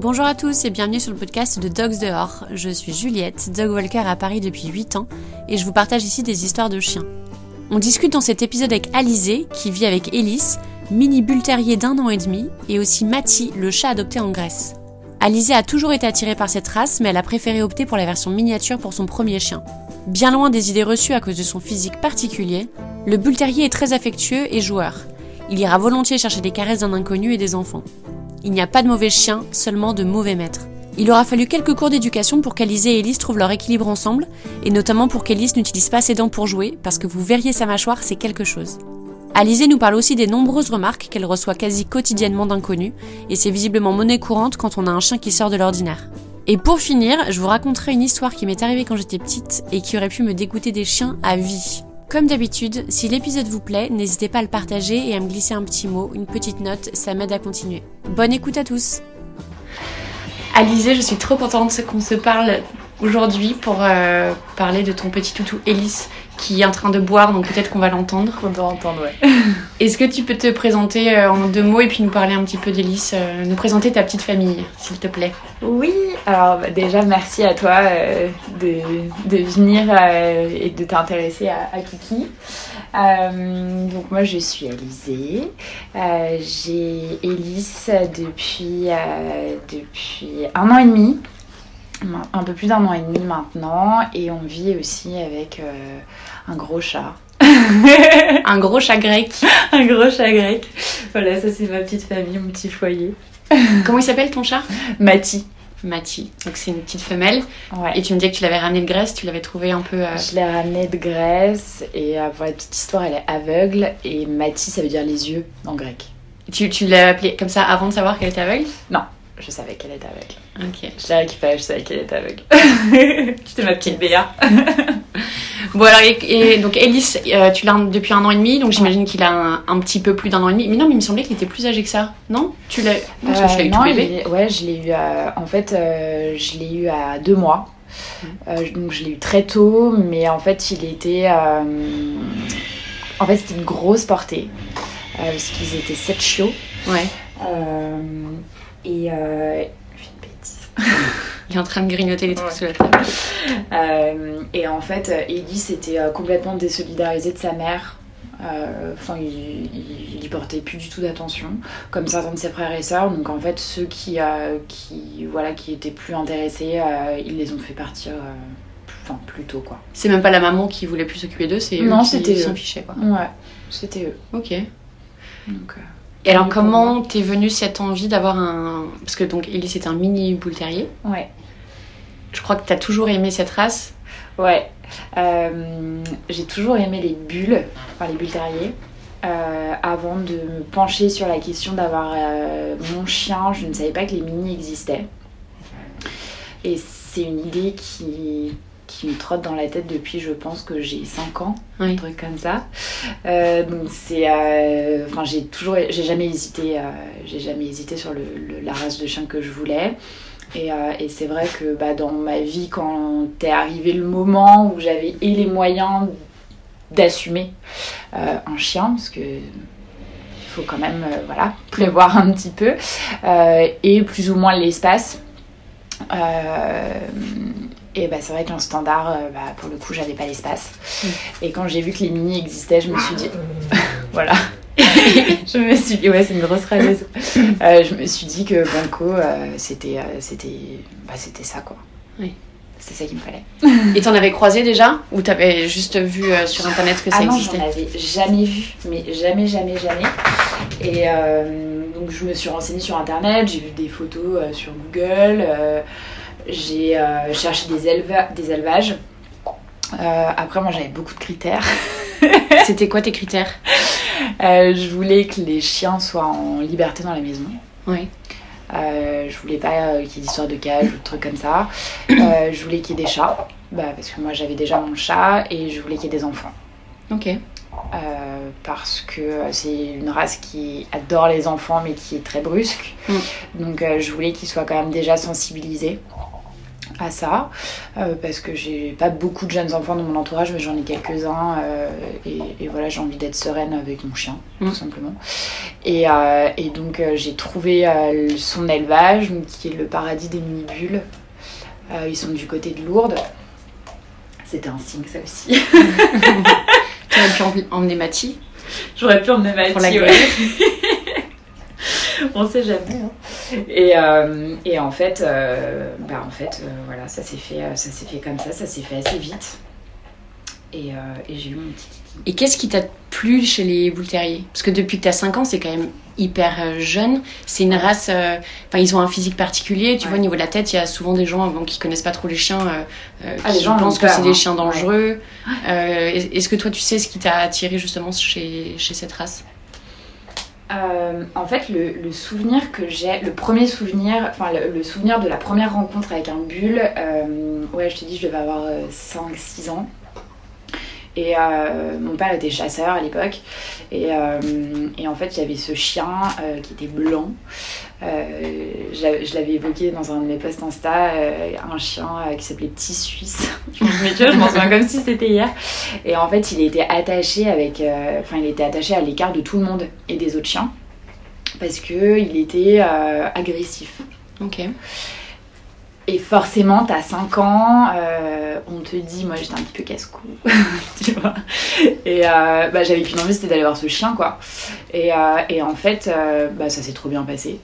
Bonjour à tous et bienvenue sur le podcast de Dogs dehors. Je suis Juliette, dog walker à Paris depuis 8 ans et je vous partage ici des histoires de chiens. On discute dans cet épisode avec Alizé qui vit avec Ellis, mini bull terrier d'un an et demi, et aussi Mati, le chat adopté en Grèce. Alizé a toujours été attirée par cette race, mais elle a préféré opter pour la version miniature pour son premier chien. Bien loin des idées reçues à cause de son physique particulier, le bull terrier est très affectueux et joueur. Il ira volontiers chercher des caresses d'un inconnu et des enfants. Il n'y a pas de mauvais chiens, seulement de mauvais maîtres. Il aura fallu quelques cours d'éducation pour qu'Alizé et Elise trouvent leur équilibre ensemble, et notamment pour qu'Elise n'utilise pas ses dents pour jouer, parce que vous verriez sa mâchoire, c'est quelque chose. Alizé nous parle aussi des nombreuses remarques qu'elle reçoit quasi quotidiennement d'inconnus, et c'est visiblement monnaie courante quand on a un chien qui sort de l'ordinaire. Et pour finir, je vous raconterai une histoire qui m'est arrivée quand j'étais petite et qui aurait pu me dégoûter des chiens à vie. Comme d'habitude, si l'épisode vous plaît, n'hésitez pas à le partager et à me glisser un petit mot, une petite note, ça m'aide à continuer. Bonne écoute à tous Alizé, je suis trop contente qu'on se parle aujourd'hui pour euh, parler de ton petit toutou Elise qui est en train de boire, donc peut-être qu'on va l'entendre. On doit entendre, ouais. Est-ce que tu peux te présenter euh, en deux mots et puis nous parler un petit peu d'Elise, euh, nous présenter ta petite famille, s'il te plaît? Oui, alors bah, déjà merci à toi euh, de, de, venir et de t'intéresser à, à, Kiki. Donc moi je suis Alizée, j'ai Elise depuis, depuis un an et demi un peu plus d'un an et demi maintenant et on vit aussi avec euh, un gros chat. un gros chat grec. un gros chat grec. Voilà, ça c'est ma petite famille, mon petit foyer. Comment il s'appelle ton chat? Mati. Mati. Donc c'est une petite femelle. Ouais. Et tu me disais que tu l'avais ramenée de Grèce, tu l'avais trouvée un peu. Euh... Je l'ai ramenée de Grèce et euh, pour la petite histoire, elle est aveugle et Mati ça veut dire les yeux en grec. Tu, tu l'as appelée comme ça avant de savoir qu'elle était aveugle? Non, je savais qu'elle était aveugle. Ok. Je l'ai récupérée, je savais qu'elle était aveugle. C'était ma petite Béa. bon alors, et, et donc Ellis, euh, tu l'as depuis un an et demi, donc j'imagine qu'il a un, un, petit peu plus d'un an et demi. Mais non, mais il me semblait qu'il était plus âgé que ça. Non? Tu l'as Non, parce que je l'ai eu tout bébé. Est... Ouais, je l'ai eu à... En fait, euh, je l'ai eu à deux mois. Euh, donc je l'ai eu très tôt, mais en fait, il était... Euh, en fait, c'était une grosse portée. euh, parce qu'ils étaient sept chiots. Ouais. Euh, et euh, il est en train de grignoter les trucs ouais. sous la table. Euh, et en fait, Ellie s'était euh, complètement désolidarisé de sa mère. Enfin, il, il, il, portait plus du tout d'attention, comme certains de ses frères et sœurs. Donc en fait, ceux qui, qui, voilà, qui étaient plus intéressés, ils les ont fait partir. Enfin, plus tôt quoi. C'est même pas la maman qui voulait plus s'occuper d'eux, c'est eux non, qui s'en fichaient quoi. Ouais, c'était eux. Ok. Donc, et alors, comment t'es venue cette envie d'avoir un. Parce que donc, Ellie, c'est un mini boule terrier. Ouais. Je crois que t'as toujours aimé cette race. Ouais. Euh, j'ai toujours aimé les bulles, enfin les bulles terriers. Euh, avant de me pencher sur la question d'avoir euh, mon chien, je ne savais pas que les mini existaient. Et c'est une idée qui, qui me trotte dans la tête depuis, je pense que j'ai 5 ans, oui. un truc comme ça. Euh, donc c'est, enfin j'ai toujours, j'ai jamais hésité, euh, j'ai jamais hésité sur le, le, la race de chien que je voulais. Et, euh, et c'est vrai que bah, dans ma vie, quand est arrivé le moment où j'avais et les moyens d'assumer euh, un chien, parce que il faut quand même, voilà, prévoir un petit peu, euh, et plus ou moins l'espace. Euh, et bah, c'est vrai qu'un standard, euh, bah, pour le coup, j'avais pas l'espace. Mm. Et quand j'ai vu que les mini existaient, je me suis dit, voilà. je me suis dit, ouais, c'est une grosse râleuse. Euh, je me suis dit que Banco, euh, c'était, c'était, bah, c'était ça, quoi. Oui. C'est ça qu'il me fallait. Et t'en avais croisé déjà? Ou t'avais juste vu sur internet que ça ah non, existait? j'en avais jamais vu, mais jamais, jamais, jamais. Et donc je me suis renseignée sur internet, j'ai vu des photos sur Google, euh, j'ai cherché des, éleva des élevages. après, moi j'avais beaucoup de critères. C'était quoi tes critères? Je voulais que les chiens soient en liberté dans la maison. Oui. Euh, je voulais pas euh, qu'il y ait d'histoire de cage ou de trucs comme ça. Euh, je voulais qu'il y ait des chats, bah, parce que moi j'avais déjà mon chat, et je voulais qu'il y ait des enfants. Ok. parce que c'est une race qui adore les enfants, mais qui est très brusque. Mm. Donc je voulais qu'ils soient quand même déjà sensibilisés. À ça, euh, parce que j'ai pas beaucoup de jeunes enfants dans mon entourage, mais j'en ai quelques-uns, euh, et, et voilà, j'ai envie d'être sereine avec mon chien, Mm. tout simplement. Et, euh, et donc euh, j'ai trouvé euh, son élevage, qui est le paradis des mini-bulles. Euh, ils sont du côté de Lourdes. C'était un signe, ça aussi. Tu aurais pu emmener Mathie J'aurais pu emmener ma pour la ouais. On sait jamais. hein. Et, euh, et en fait, euh, bah en fait, euh, voilà, ça s'est fait, ça s'est fait comme ça, ça s'est fait assez vite. Et, et j'ai eu mon petit kiki. Et qu'est-ce qui t'a plu chez les boules terriers? Parce que depuis que t'as 5 ans, c'est quand même hyper jeune. C'est une race. Enfin, ils ont un physique particulier. Tu Ouais. vois, au niveau de la tête, il y a souvent des gens bon, qui connaissent pas trop les chiens, Ah, qui les gens pensent que c'est hein. des chiens dangereux. Euh, est- Est-ce que toi, tu sais ce qui t'a attiré justement chez, chez cette race? Euh, en fait, le, souvenir que j'ai, le premier souvenir, enfin le, souvenir de la première rencontre avec un bulle, euh, ouais, je te dis, je devais avoir 5-6 ans. Et euh, mon père était chasseur à l'époque. Et, euh, et en fait, il y avait ce chien euh, qui était blanc. Euh, je l'avais- je l'avais évoqué dans un de mes posts Insta, euh, un chien euh, qui s'appelait Petit Suisse. Mais tu vois, je m'en souviens comme si c'était hier. Et en fait, il était attaché avec, enfin, il était attaché à l'écart de tout le monde et des autres chiens parce que il était agressif. Ok. Et forcément, t'as 5 ans, euh, on te dit, moi j'étais un petit peu casse-cou, tu vois. Et euh, bah, j'avais qu'une envie, c'était d'aller voir ce chien, quoi. Et, euh, et en fait, bah, ça s'est trop bien passé.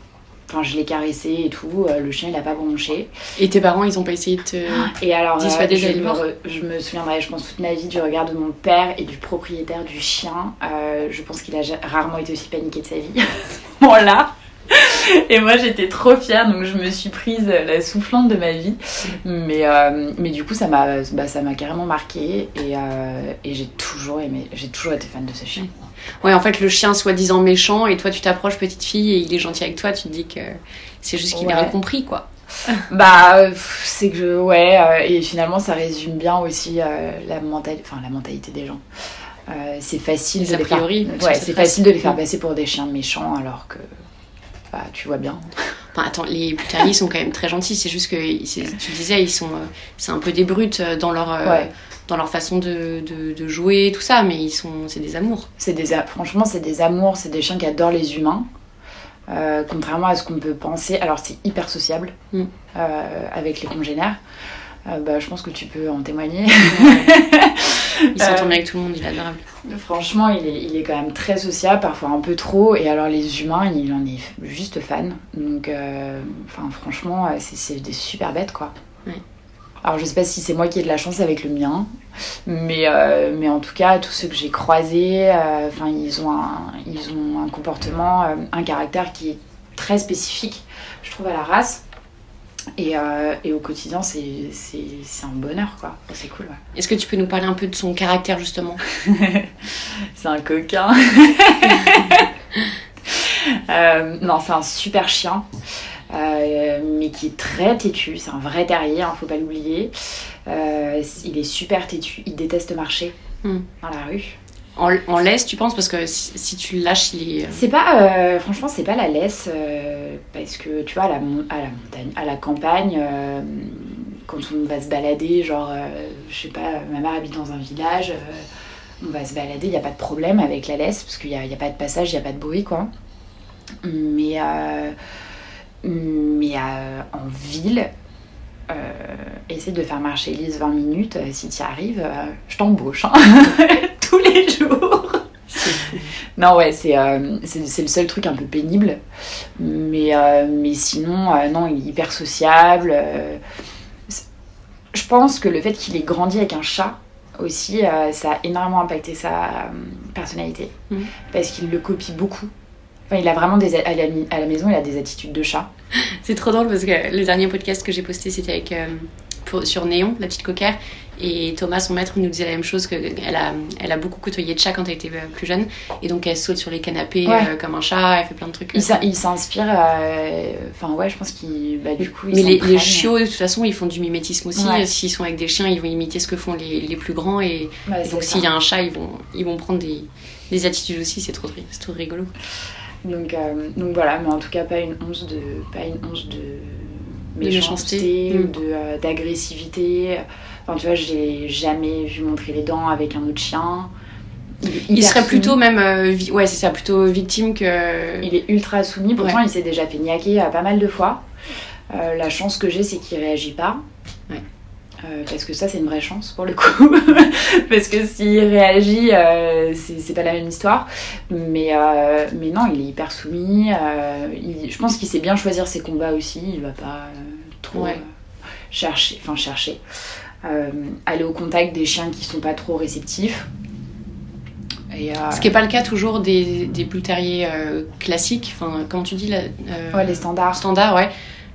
Enfin, je l'ai caressé et tout, euh, le chien il a pas bronché. Et tes parents, ils ont pas essayé de te. Et alors, euh, Dissuader je, me re- je me souviendrai, je pense, toute ma vie du regard de mon père et du propriétaire du chien. Euh, je pense qu'il a rarement été aussi paniqué de sa vie. voilà. Et moi, j'étais trop fière, donc je me suis prise la soufflante de ma vie. Mais, euh, mais du coup, ça m'a bah, ça m'a carrément marqué et, euh, et j'ai toujours aimé, j'ai toujours été fan de ce chien. Ouais, en fait, le chien soi-disant méchant, et toi, tu t'approches petite fille et il est gentil avec toi, tu te dis que c'est juste qu'il Ouais. rien compris, quoi. Bah, c'est que je. Ouais, euh, et finalement, ça résume bien aussi euh, la, mentali- enfin, la mentalité des gens. Euh, c'est facile Les de a les faire- priori, sur Ouais, c'est facile de les faire passer pour des chiens méchants alors que. Bah, tu vois bien. Enfin, attends, les Terriers sont quand même très gentils, c'est juste que, tu disais, ils sont. euh, C'est un peu des brutes dans leur. Ouais. Dans leur façon de, de, de jouer, tout ça, mais ils sont, c'est des amours. C'est des, franchement, c'est des amours, c'est des chiens qui adorent les humains. Euh, contrairement à ce qu'on peut penser, alors c'est hyper sociable Mm. euh, avec les congénères. Euh, bah, je pense que tu peux en témoigner. Il s'entend bien avec tout le monde, il est adorable. Franchement, il est, il est quand même très sociable, parfois un peu trop. Et alors, les humains, il en est juste fan. Donc, enfin, franchement, c'est c'est des super bêtes, quoi. Ouais. Alors, je sais pas si c'est moi qui ai de la chance avec le mien, mais, euh, mais en tout cas, tous ceux que j'ai croisés, euh, enfin, ils, ont un, ils ont un comportement, euh, un caractère qui est très spécifique, je trouve, à la race. Et, et au quotidien, c'est c'est- c'est un bonheur, quoi. C'est cool, ouais. Est-ce que tu peux nous parler un peu de son caractère, justement? C'est un coquin. Non, c'est un super chien, euh, mais qui est très têtu. C'est un vrai terrier, hein, faut pas l'oublier. Euh, il est super têtu. Il déteste marcher Hmm. dans la rue. En, en laisse, tu penses? Parce que si, si tu le lâches, il est. euh, C'est pas, euh, franchement, c'est pas la laisse euh, parce que tu vois, à la, mon- à la montagne, à la campagne, euh, quand on va se balader, genre, je sais pas, ma mère habite dans un village, on va se balader, il n'y a pas de problème avec la laisse parce qu'il n'y a, y a pas de passage, il n'y a pas de bruit, quoi. Mais, mais euh, en ville, euh, essaie de faire marcher Elise 20 minutes, euh, si tu y arrives, euh, je t'embauche, hein. tous les jours. Non, ouais, c'est euh, le seul truc un peu pénible. Mais, mais sinon, non, il est hyper sociable. je pense que le fait qu'il ait grandi avec un chat aussi, ça a énormément impacté sa personnalité. Mhm. Parce qu'il le copie beaucoup. Enfin, il a vraiment des. À la, à la maison, il a des attitudes de chat. C'est trop drôle parce que le dernier podcast que j'ai posté, c'était avec euh, pour- sur Néon, la petite coquère. Et Thomas, son maître, nous disait la même chose qu'elle a, elle a beaucoup côtoyé de chats quand elle était euh, plus jeune. Et donc elle saute sur les canapés Ouais. euh, comme un chat, elle fait plein de trucs. Il s'in- il s'inspire. euh, Enfin, ouais, je pense qu'il. Bah, du coup, Mais les, chiots, de toute façon, ils font du mimétisme aussi. Ouais. S'ils sont avec des chiens, ils vont imiter ce que font les, les plus grands. Et donc s'il y a un chat, ils vont, ils vont prendre des, des attitudes aussi. C'est trop, c'est trop rigolo. Donc, euh, donc voilà, mais en tout cas, pas une once de. Pas une once de méchanceté méchanceté. ou de, euh, d'agressivité. Enfin, tu vois, j'ai jamais vu montrer les dents avec un autre chien. Il serait soumis. plutôt même, euh, ouais, c'est ça, plutôt victime que. Il est ultra soumis, pourtant Ouais. il s'est déjà fait niaquer pas mal de fois. La chance que j'ai, c'est qu'il réagit pas. Ouais. Euh, parce que ça, c'est une vraie chance pour le coup. parce que s'il réagit, euh, c'est pas la même histoire. Mais, euh, mais non, il est hyper soumis. il- je pense qu'il sait bien choisir ses combats aussi. Il va pas trop Ouais. chercher, enfin chercher. Aller au contact des chiens qui sont pas trop réceptifs. Et, Ce qui n'est pas le cas toujours des, des Blue Terriers classiques, enfin, comment tu dis, ouais, les standards. standards, ouais.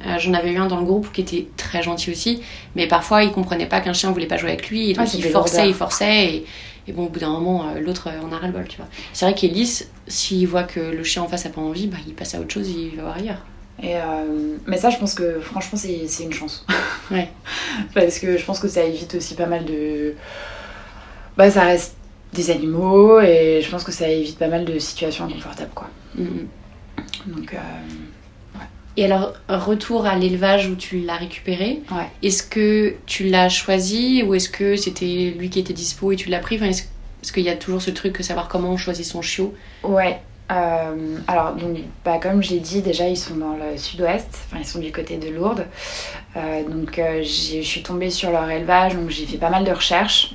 Euh, J'en avais eu un dans le groupe qui était très gentil aussi, mais parfois il comprenait pas qu'un chien voulait pas jouer avec lui, et donc c'est il forçait, il forçait, et, et bon, au bout d'un moment, euh, l'autre euh, en a ras le bol, tu vois. C'est vrai qu'Ellis, s'il voit que le chien en face a pas envie, bah, il passe à autre chose, il va voir ailleurs. Et euh, mais ça, je pense que franchement, c'est une chance. Ouais. Parce que je pense que ça évite aussi pas mal de. Bah, ça reste des animaux et je pense que ça évite pas mal de situations inconfortables, quoi. Mhm. Donc, euh, Et alors, retour à l'élevage où tu l'as récupéré, Ouais. est-ce que tu l'as choisi ou est-ce que c'était lui qui était dispo et tu l'as pris? Enfin, Est-ce est-ce qu'il y a toujours ce truc de savoir comment on choisit son chiot? Ouais. Euh, alors, donc, bah, comme j'ai dit, déjà, ils sont dans le sud-ouest, enfin, ils sont du côté de Lourdes. Euh, donc, euh, je suis tombée sur leur élevage, donc j'ai fait pas mal de recherches.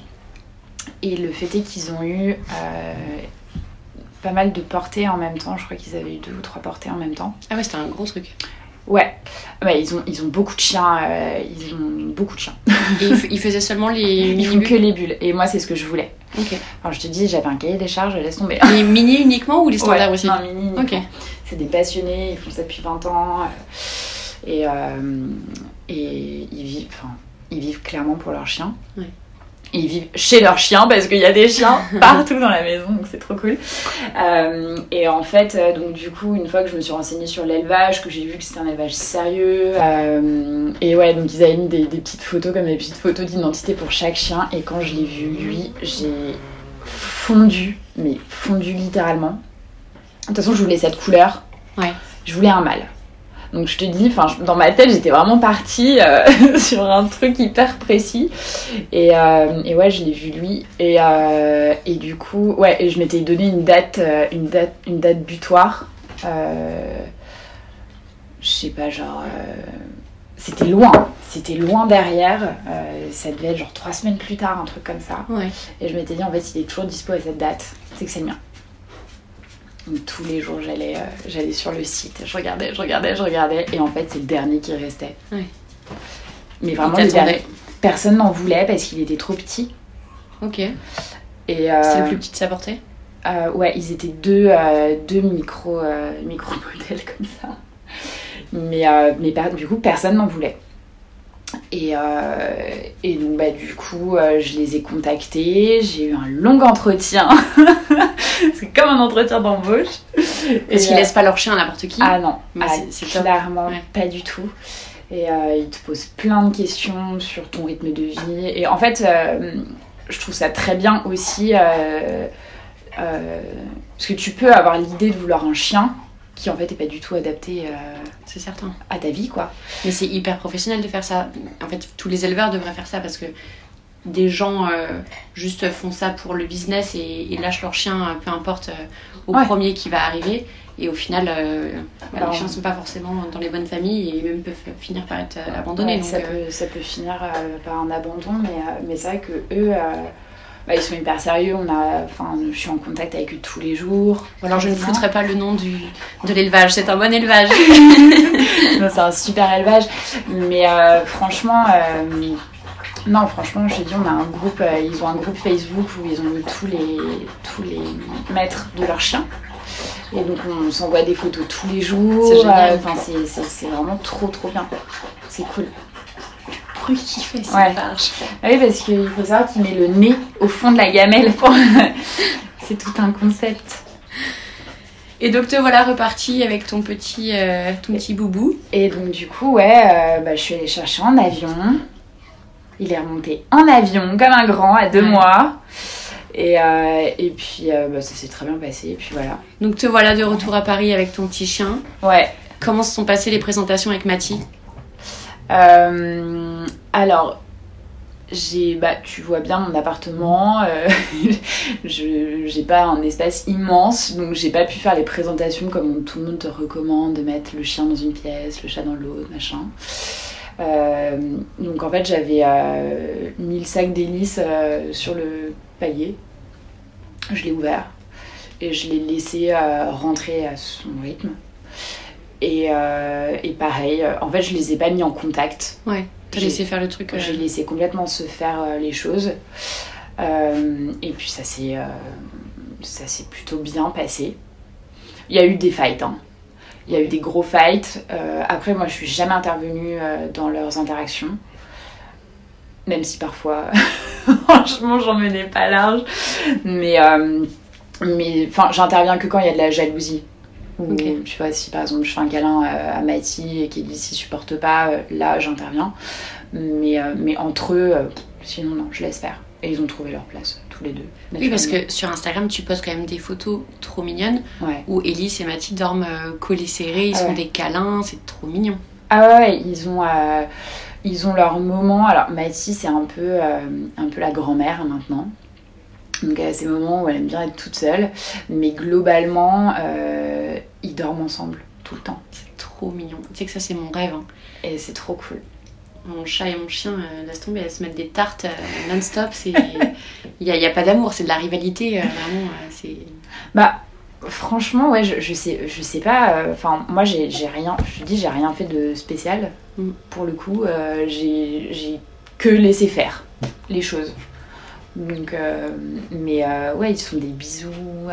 Et le fait est qu'ils ont eu euh, pas mal de portées en même temps. Je crois qu'ils avaient eu deux ou trois portées en même temps. Ah ouais, c'était un gros truc. Ouais, ouais ils, ont, ils ont beaucoup de chiens. euh, ils ont beaucoup de chiens. Et il, f- il faisait seulement les Ils font mini que les bulles. Et moi, c'est ce que je voulais. Ok. Enfin, je te dis, j'avais un cahier des charges, laisse tomber. Les mini uniquement ou les standards Ouais, aussi non, mini, Ok. uniquement. C'est des passionnés, ils font ça depuis 20 ans. euh, Et, euh, et ils, vivent, ils vivent clairement pour leurs chiens. Ouais. Et ils vivent chez leurs chiens parce qu'il y a des chiens partout dans la maison, donc c'est trop cool. Euh, et en fait, euh, donc du coup, une fois que je me suis renseignée sur l'élevage, que j'ai vu que c'était un élevage sérieux, euh, et ouais, donc ils avaient mis des, des petites photos comme des petites photos d'identité pour chaque chien. Et quand je l'ai vu lui, j'ai fondu, mais fondu littéralement. De toute façon, je voulais cette couleur. Ouais. Je voulais un mâle. Donc je te dis, enfin, dans ma tête, j'étais vraiment partie euh, sur un truc hyper précis. Et, euh, et ouais, je l'ai vu lui. Et, euh, et du coup, ouais, et je m'étais donné une date, une date, une date butoir. Je sais pas, genre. c'était loin, c'était loin derrière. Euh, ça devait être genre trois semaines plus tard, un truc comme ça. Ouais. Et je m'étais dit, en fait, s'il est toujours dispo à cette date, c'est que c'est le mien. Donc, tous les jours, j'allais euh, j'allais sur le site, je regardais, je regardais, je regardais, et en fait, c'est le dernier qui restait. Mais vraiment, le dernier. Personne n'en voulait parce qu'il était trop petit. Ok. Et euh, C'est le plus petit de sa portée? euh, ouais, ils étaient deux, euh, deux micro, euh, micro-modèles comme ça. Mais, mais du coup, personne n'en voulait. Et, et donc, bah, du coup, je les ai contactés. J'ai eu un long entretien. c'est comme un entretien d'embauche. Et, qu'ils euh, laissent pas leur chien à n'importe qui. Ah non, Mais ah, c'est- clairement Ouais. pas du tout. Et euh, ils te posent plein de questions sur ton rythme de vie. Et en fait, euh, je trouve ça très bien aussi. euh, parce que tu peux avoir l'idée de vouloir un chien qui en fait est pas du tout adapté C'est certain. à ta vie, quoi. Mais c'est hyper professionnel de faire ça. En fait, tous les éleveurs devraient faire ça parce que des gens euh, juste font ça pour le business et, et lâchent leur chien, euh, peu importe, euh, au Ouais. premier qui va arriver. Et au final, euh, bah, les chiens sont pas forcément dans les bonnes familles et même peuvent finir par être abandonnés. Ouais, donc, ça, peut, ça peut finir par un abandon, mais, mais c'est vrai que eux, bah, ils sont hyper sérieux. On a, enfin, je suis en contact avec eux tous les jours. ou alors je ne foutrai pas le nom du, de l'élevage. C'est un bon élevage. C'est un super élevage. Mais euh, franchement, euh, non, franchement, je te dis, on a un groupe, euh, ils ont un groupe Facebook où ils ont tous les, tous les maîtres de leurs chiens. Et donc, on s'envoie des photos tous les jours. C'est génial. Enfin, c'est- c'est c'est vraiment trop, trop bien. C'est cool. bruit qu'il fait, c'est Ouais. vache. Ah oui, parce qu'il faut savoir qu'il met le nez au fond de la gamelle. pour- c'est tout un concept. Et donc te voilà reparti avec ton petit, euh, ton petit boubou. Et donc du coup, ouais, euh, bah, je suis allée chercher en avion. Il est remonté en avion, comme un grand, à deux Ouais. mois. Et, euh, et puis, euh, bah, ça s'est très bien passé. Et puis voilà. Donc te voilà de retour à Paris avec ton petit chien. Ouais. Comment se sont passées les présentations avec Mathie Euh, alors, j'ai, bah, tu vois bien mon appartement. je j'ai pas un espace immense, donc j'ai pas pu faire les présentations comme on- tout le monde te recommande de mettre le chien dans une pièce, le chat dans l'autre, machin. Euh, donc en fait, j'avais euh, mis le sac d'hélice euh, sur le palier. Je l'ai ouvert et je l'ai laissé rentrer à son rythme. Et, et pareil, en fait, je les ai pas mis en contact. Ouais. T'as J'ai- laissé faire le truc. J'ai laissé complètement se faire les choses. Et puis ça s'est ça s'est plutôt bien passé. Il y a eu des fights. hein. Il y a eu des gros fights. Euh, après, moi, je suis jamais intervenue euh, dans leurs interactions. Même si parfois, franchement, j'en menais pas large. Mais, euh, mais j'interviens que quand il y a de la jalousie. Ou, Ok. tu vois, si par exemple je fais un câlin à Mathie et qu'il s'y supporte pas, là j'interviens. Mais, mais entre eux, sinon non, je laisse faire. Et ils ont trouvé leur place, tous les deux. Oui, parce que sur Instagram, tu postes quand même des photos trop mignonnes Ouais. où Elise et Mathilde dorment euh, collés serrés, ils Ah font ouais. des câlins, c'est trop mignon. Ah ouais, ils ont, euh, ils ont leur moment. Alors Mathie, c'est un peu, euh, un peu la grand-mère maintenant. Donc elle a ces moments où elle aime bien être toute seule. Mais globalement, euh, ils dorment ensemble tout le temps. C'est trop mignon. Tu sais que ça, c'est mon rêve. hein. Et c'est trop cool. Mon chat et mon chien, euh, laisse tomber, elles se mettent des tartes euh, non-stop. C'est... Il n'y a, y a pas d'amour, c'est de la rivalité. euh, vraiment, euh, c'est... Bah, franchement, ouais, je, je sais, je sais pas. Enfin, moi, j'ai rien. Je te dis, j'ai rien fait de spécial. Mm. Pour le coup, j'ai que laissé faire les choses. Donc, mais ouais, ils se font des bisous,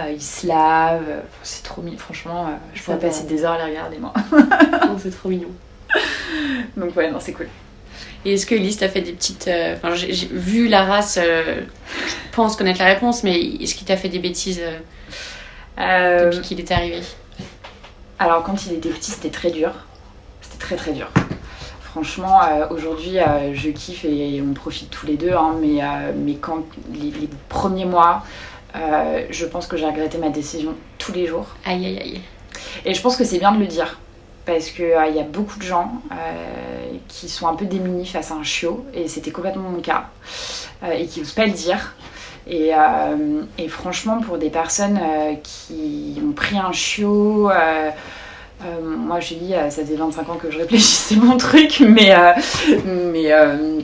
ils se lavent. c'est trop mignon. Franchement, je pourrais passer des heures à les regarder, moi. Oh, c'est trop mignon. Donc, ouais, non, c'est cool. Et est-ce que Elise t'a fait des petites. euh, Enfin, j'ai, vu la race, euh, je pense connaître la réponse, mais est-ce qu'il t'a fait des bêtises euh, depuis qu'il était arrivé? Alors quand il était petit, c'était très dur. C'était très très dur. Franchement, euh, aujourd'hui, euh, je kiffe et on profite tous les deux. hein, mais, euh, mais quand les, les premiers mois, je pense que j'ai regretté ma décision tous les jours. Aïe, aïe, aïe. Et je pense que c'est bien de le dire. Parce qu'il y a beaucoup de gens euh, qui sont un peu démunis face à un chiot. Et c'était complètement mon cas. euh, et qui n'osent pas le dire. Et, euh, et franchement, pour des personnes euh, qui ont pris un chiot, euh, euh, moi je dis, euh, ça faisait 25 ans que je réfléchissais mon truc, mais, euh, mais, euh,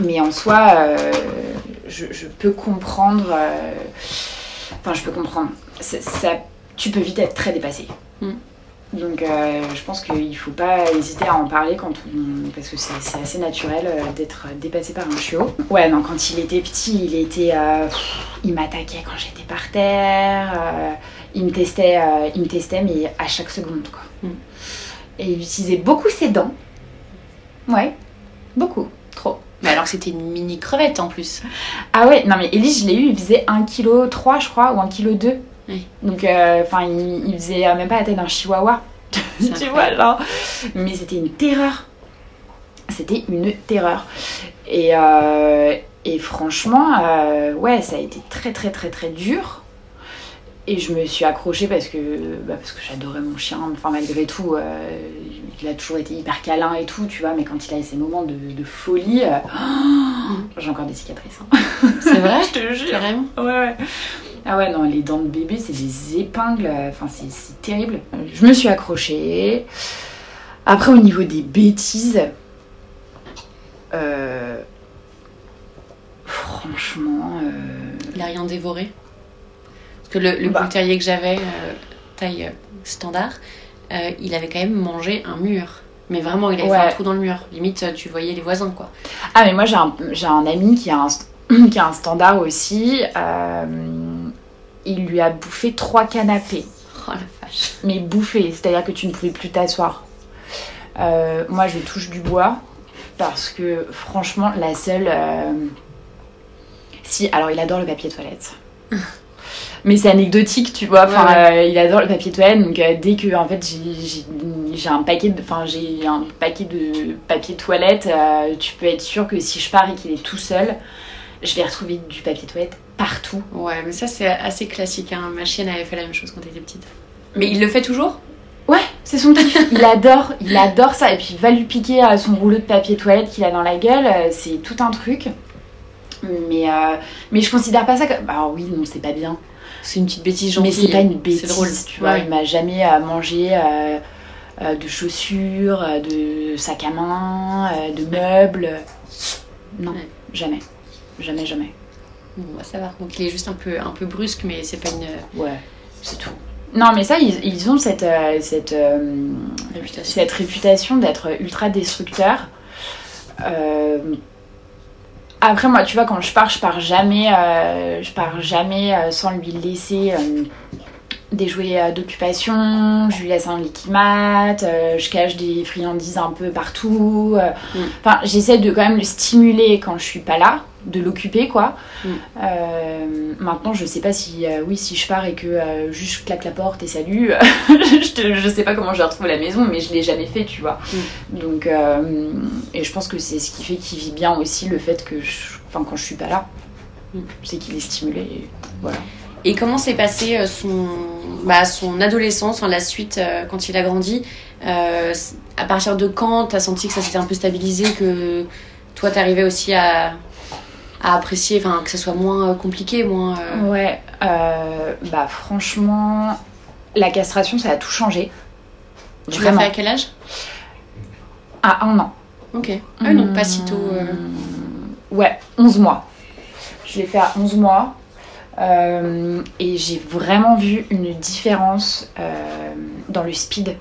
mais en soi, euh, je, peux comprendre. euh, Enfin, je peux comprendre. Tu peux vite être très dépassé. Mm. Donc, euh, je pense qu'il ne faut pas hésiter à en parler quand on... parce que c'est assez naturel euh, d'être dépassé par un chiot. Ouais, non, quand il était petit, il était. euh, il m'attaquait quand j'étais par terre. euh, il me testait, il me testait, mais à chaque seconde, quoi. Mm. Et il utilisait beaucoup ses dents. Ouais, beaucoup, trop. Mais alors que c'était une mini crevette en plus. Ah ouais, non mais Elise, je l'ai eu, il faisait 1,3 kg, je crois, ou 1,2 kg. Oui. Donc, euh, enfin, il, il faisait euh, même pas la taille d'un chihuahua. Tu incroyable. vois, genre. Mais c'était une terreur. C'était une terreur. Et, euh, et franchement, euh, ouais, ça a été très, très, très, très dur. Et je me suis accrochée parce que, bah, parce que j'adorais mon chien. Enfin, malgré tout, il a toujours été hyper câlin et tout, tu vois. Mais quand il a ces moments de, de folie, j'ai encore des cicatrices. hein. C'est vrai Je te jure. Carrément. Ouais, ouais. Ah ouais, non, les dents de bébé, c'est des épingles. Enfin, c'est- terrible. Je me suis accrochée. Après, au niveau des bêtises, euh, franchement, euh, Il a rien dévoré. Parce que le, le Bah. terrier que j'avais, euh, taille standard, il avait quand même mangé un mur. Mais vraiment, il avait fait un trou dans le mur. Limite, tu voyais les voisins, quoi. Ah, mais moi, j'ai un, j'ai un ami qui a un, qui a un standard aussi. euh, il lui a bouffé trois canapés. Oh la vache. mais bouffé, c'est-à-dire que tu ne pouvais plus t'asseoir. Euh, moi, je touche du bois parce que franchement, la seule. euh, Si, alors il adore le papier toilette. Mais c'est anecdotique, tu vois. Enfin, Ouais, euh, il adore le papier toilette, donc euh, dès que en fait j'ai- un paquet de, enfin j'ai un paquet de papier toilette, tu peux être sûr que si je pars et qu'il est tout seul, je vais retrouver du papier toilette partout. Ouais, mais ça, c'est assez classique. hein. Ma chienne avait fait la même chose quand elle était petite. Mais il le fait toujours? Ouais, C'est son kiff. il adore, il adore ça. Et puis, va lui piquer euh, son rouleau de papier toilette qu'il a dans la gueule. euh, C'est tout un truc. Mais, euh, mais je considère pas ça comme. Bah oui, non, c'est pas bien. C'est une petite bêtise Mais gentille. c'est pas une bêtise, C'est drôle. tu vois. Ouais. Il m'a jamais euh, mangé euh, de chaussures, de sacs à main, de meubles. Non, Ouais. jamais. Jamais, jamais. Bon, bah, ça va. Donc il est juste un peu, un peu brusque, mais c'est pas une Ouais, c'est tout. Non, mais ça, ils, ils ont cette, euh, cette, euh, réputation. cette réputation d'être ultra destructeurs. Euh, Après, moi, tu vois, quand je pars, je pars jamais, je pars jamais sans lui laisser des jouets d'occupation. Je lui laisse un liquimat, euh, je cache des friandises un peu partout. euh. Mm. Enfin, j'essaie de quand même le stimuler quand je suis pas là, de l'occuper, quoi. Mm. Euh, maintenant, je sais pas si, euh, oui, si je pars et que euh, juste je claque la porte et salut, je, te- je sais pas comment je retrouve la maison, mais je l'ai jamais fait, tu vois. Donc, euh, et je pense que c'est ce qui fait qu'il vit bien aussi le fait que, je- enfin, quand je suis pas là, Mm. c'est qu'il est stimulé. et voilà. Et comment s'est passé son, bah, son adolescence, enfin, la suite quand il a grandi À partir de quand t'as senti que ça s'était un peu stabilisé, que toi t'arrivais aussi à, à apprécier, enfin que ça soit moins euh, compliqué, moins. euh, Ouais, euh, bah franchement, la castration, ça a tout changé. Tu l'as fait à quel âge? À un an. Ok. Ah donc pas si tôt. Mmh, Ouais, 11 mois. Je l'ai fait à 11 mois. Euh, et j'ai vraiment vu une différence euh, dans le speed.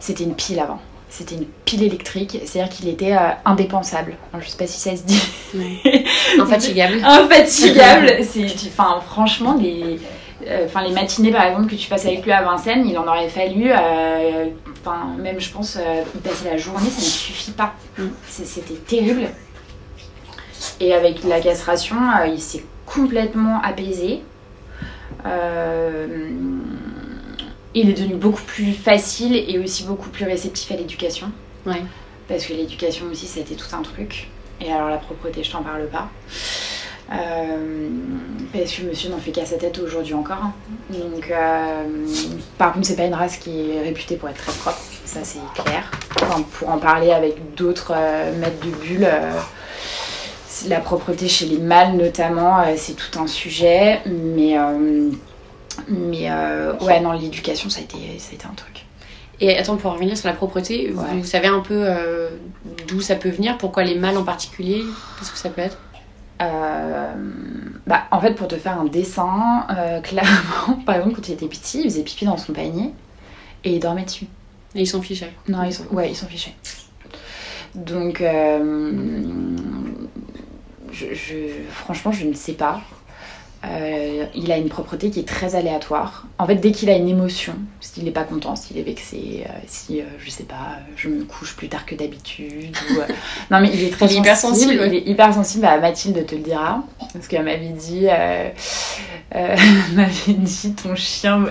C'était une pile avant. C'était une pile électrique, c'est-à-dire qu'il était euh, indépensable. Alors, je sais pas si ça se dit. Infatigable. Infatigable. C'est, enfin, franchement, les, euh, les matinées par exemple que tu passes avec lui à Vincennes, il en aurait fallu, euh, même je pense, y passer la journée, ça ne suffit pas. Mm. C'était terrible. Et avec la castration, il s'est complètement apaisé. Euh, il est devenu beaucoup plus facile et aussi beaucoup plus réceptif à l'éducation. Ouais. Parce que l'éducation aussi, c'était tout un truc. Et alors la propreté, je t'en parle pas. Euh, parce que monsieur n'en fait qu'à sa tête aujourd'hui encore. hein. Donc, euh, par contre, c'est pas une race qui est réputée pour être très propre, ça c'est clair. Enfin, pour en parler avec d'autres euh, maîtres de bulles, c'est- la propreté chez les mâles notamment, c'est tout un sujet. Mais, mais euh, ouais, non, l'éducation, ça, a été- ça a été un truc. Et attends, pour en revenir sur la propreté, Ouais. vous savez un peu euh, d'où ça peut venir Pourquoi les mâles en particulier Qu'est-ce que ça peut être? Euh, bah, en fait, pour te faire un dessin, clairement, par exemple, quand il était petit, il faisait pipi dans son panier et il dormait dessus. Et ils s'en fichaient. Non, ils sont, ouais, ils sont fichés. Donc, je, je- franchement, je ne sais pas. Euh, il a une propreté qui est très aléatoire. En fait, dès qu'il a une émotion, s'il n'est pas content, s'il est vexé, euh, si, euh, je sais pas, je me couche plus tard que d'habitude. ou, euh, Non, mais il est très Il est hyper sensible. ouais. Il est hyper sensible. Bah, Mathilde te le dira. Parce qu'elle m'avait dit, m'avait dit ton chien,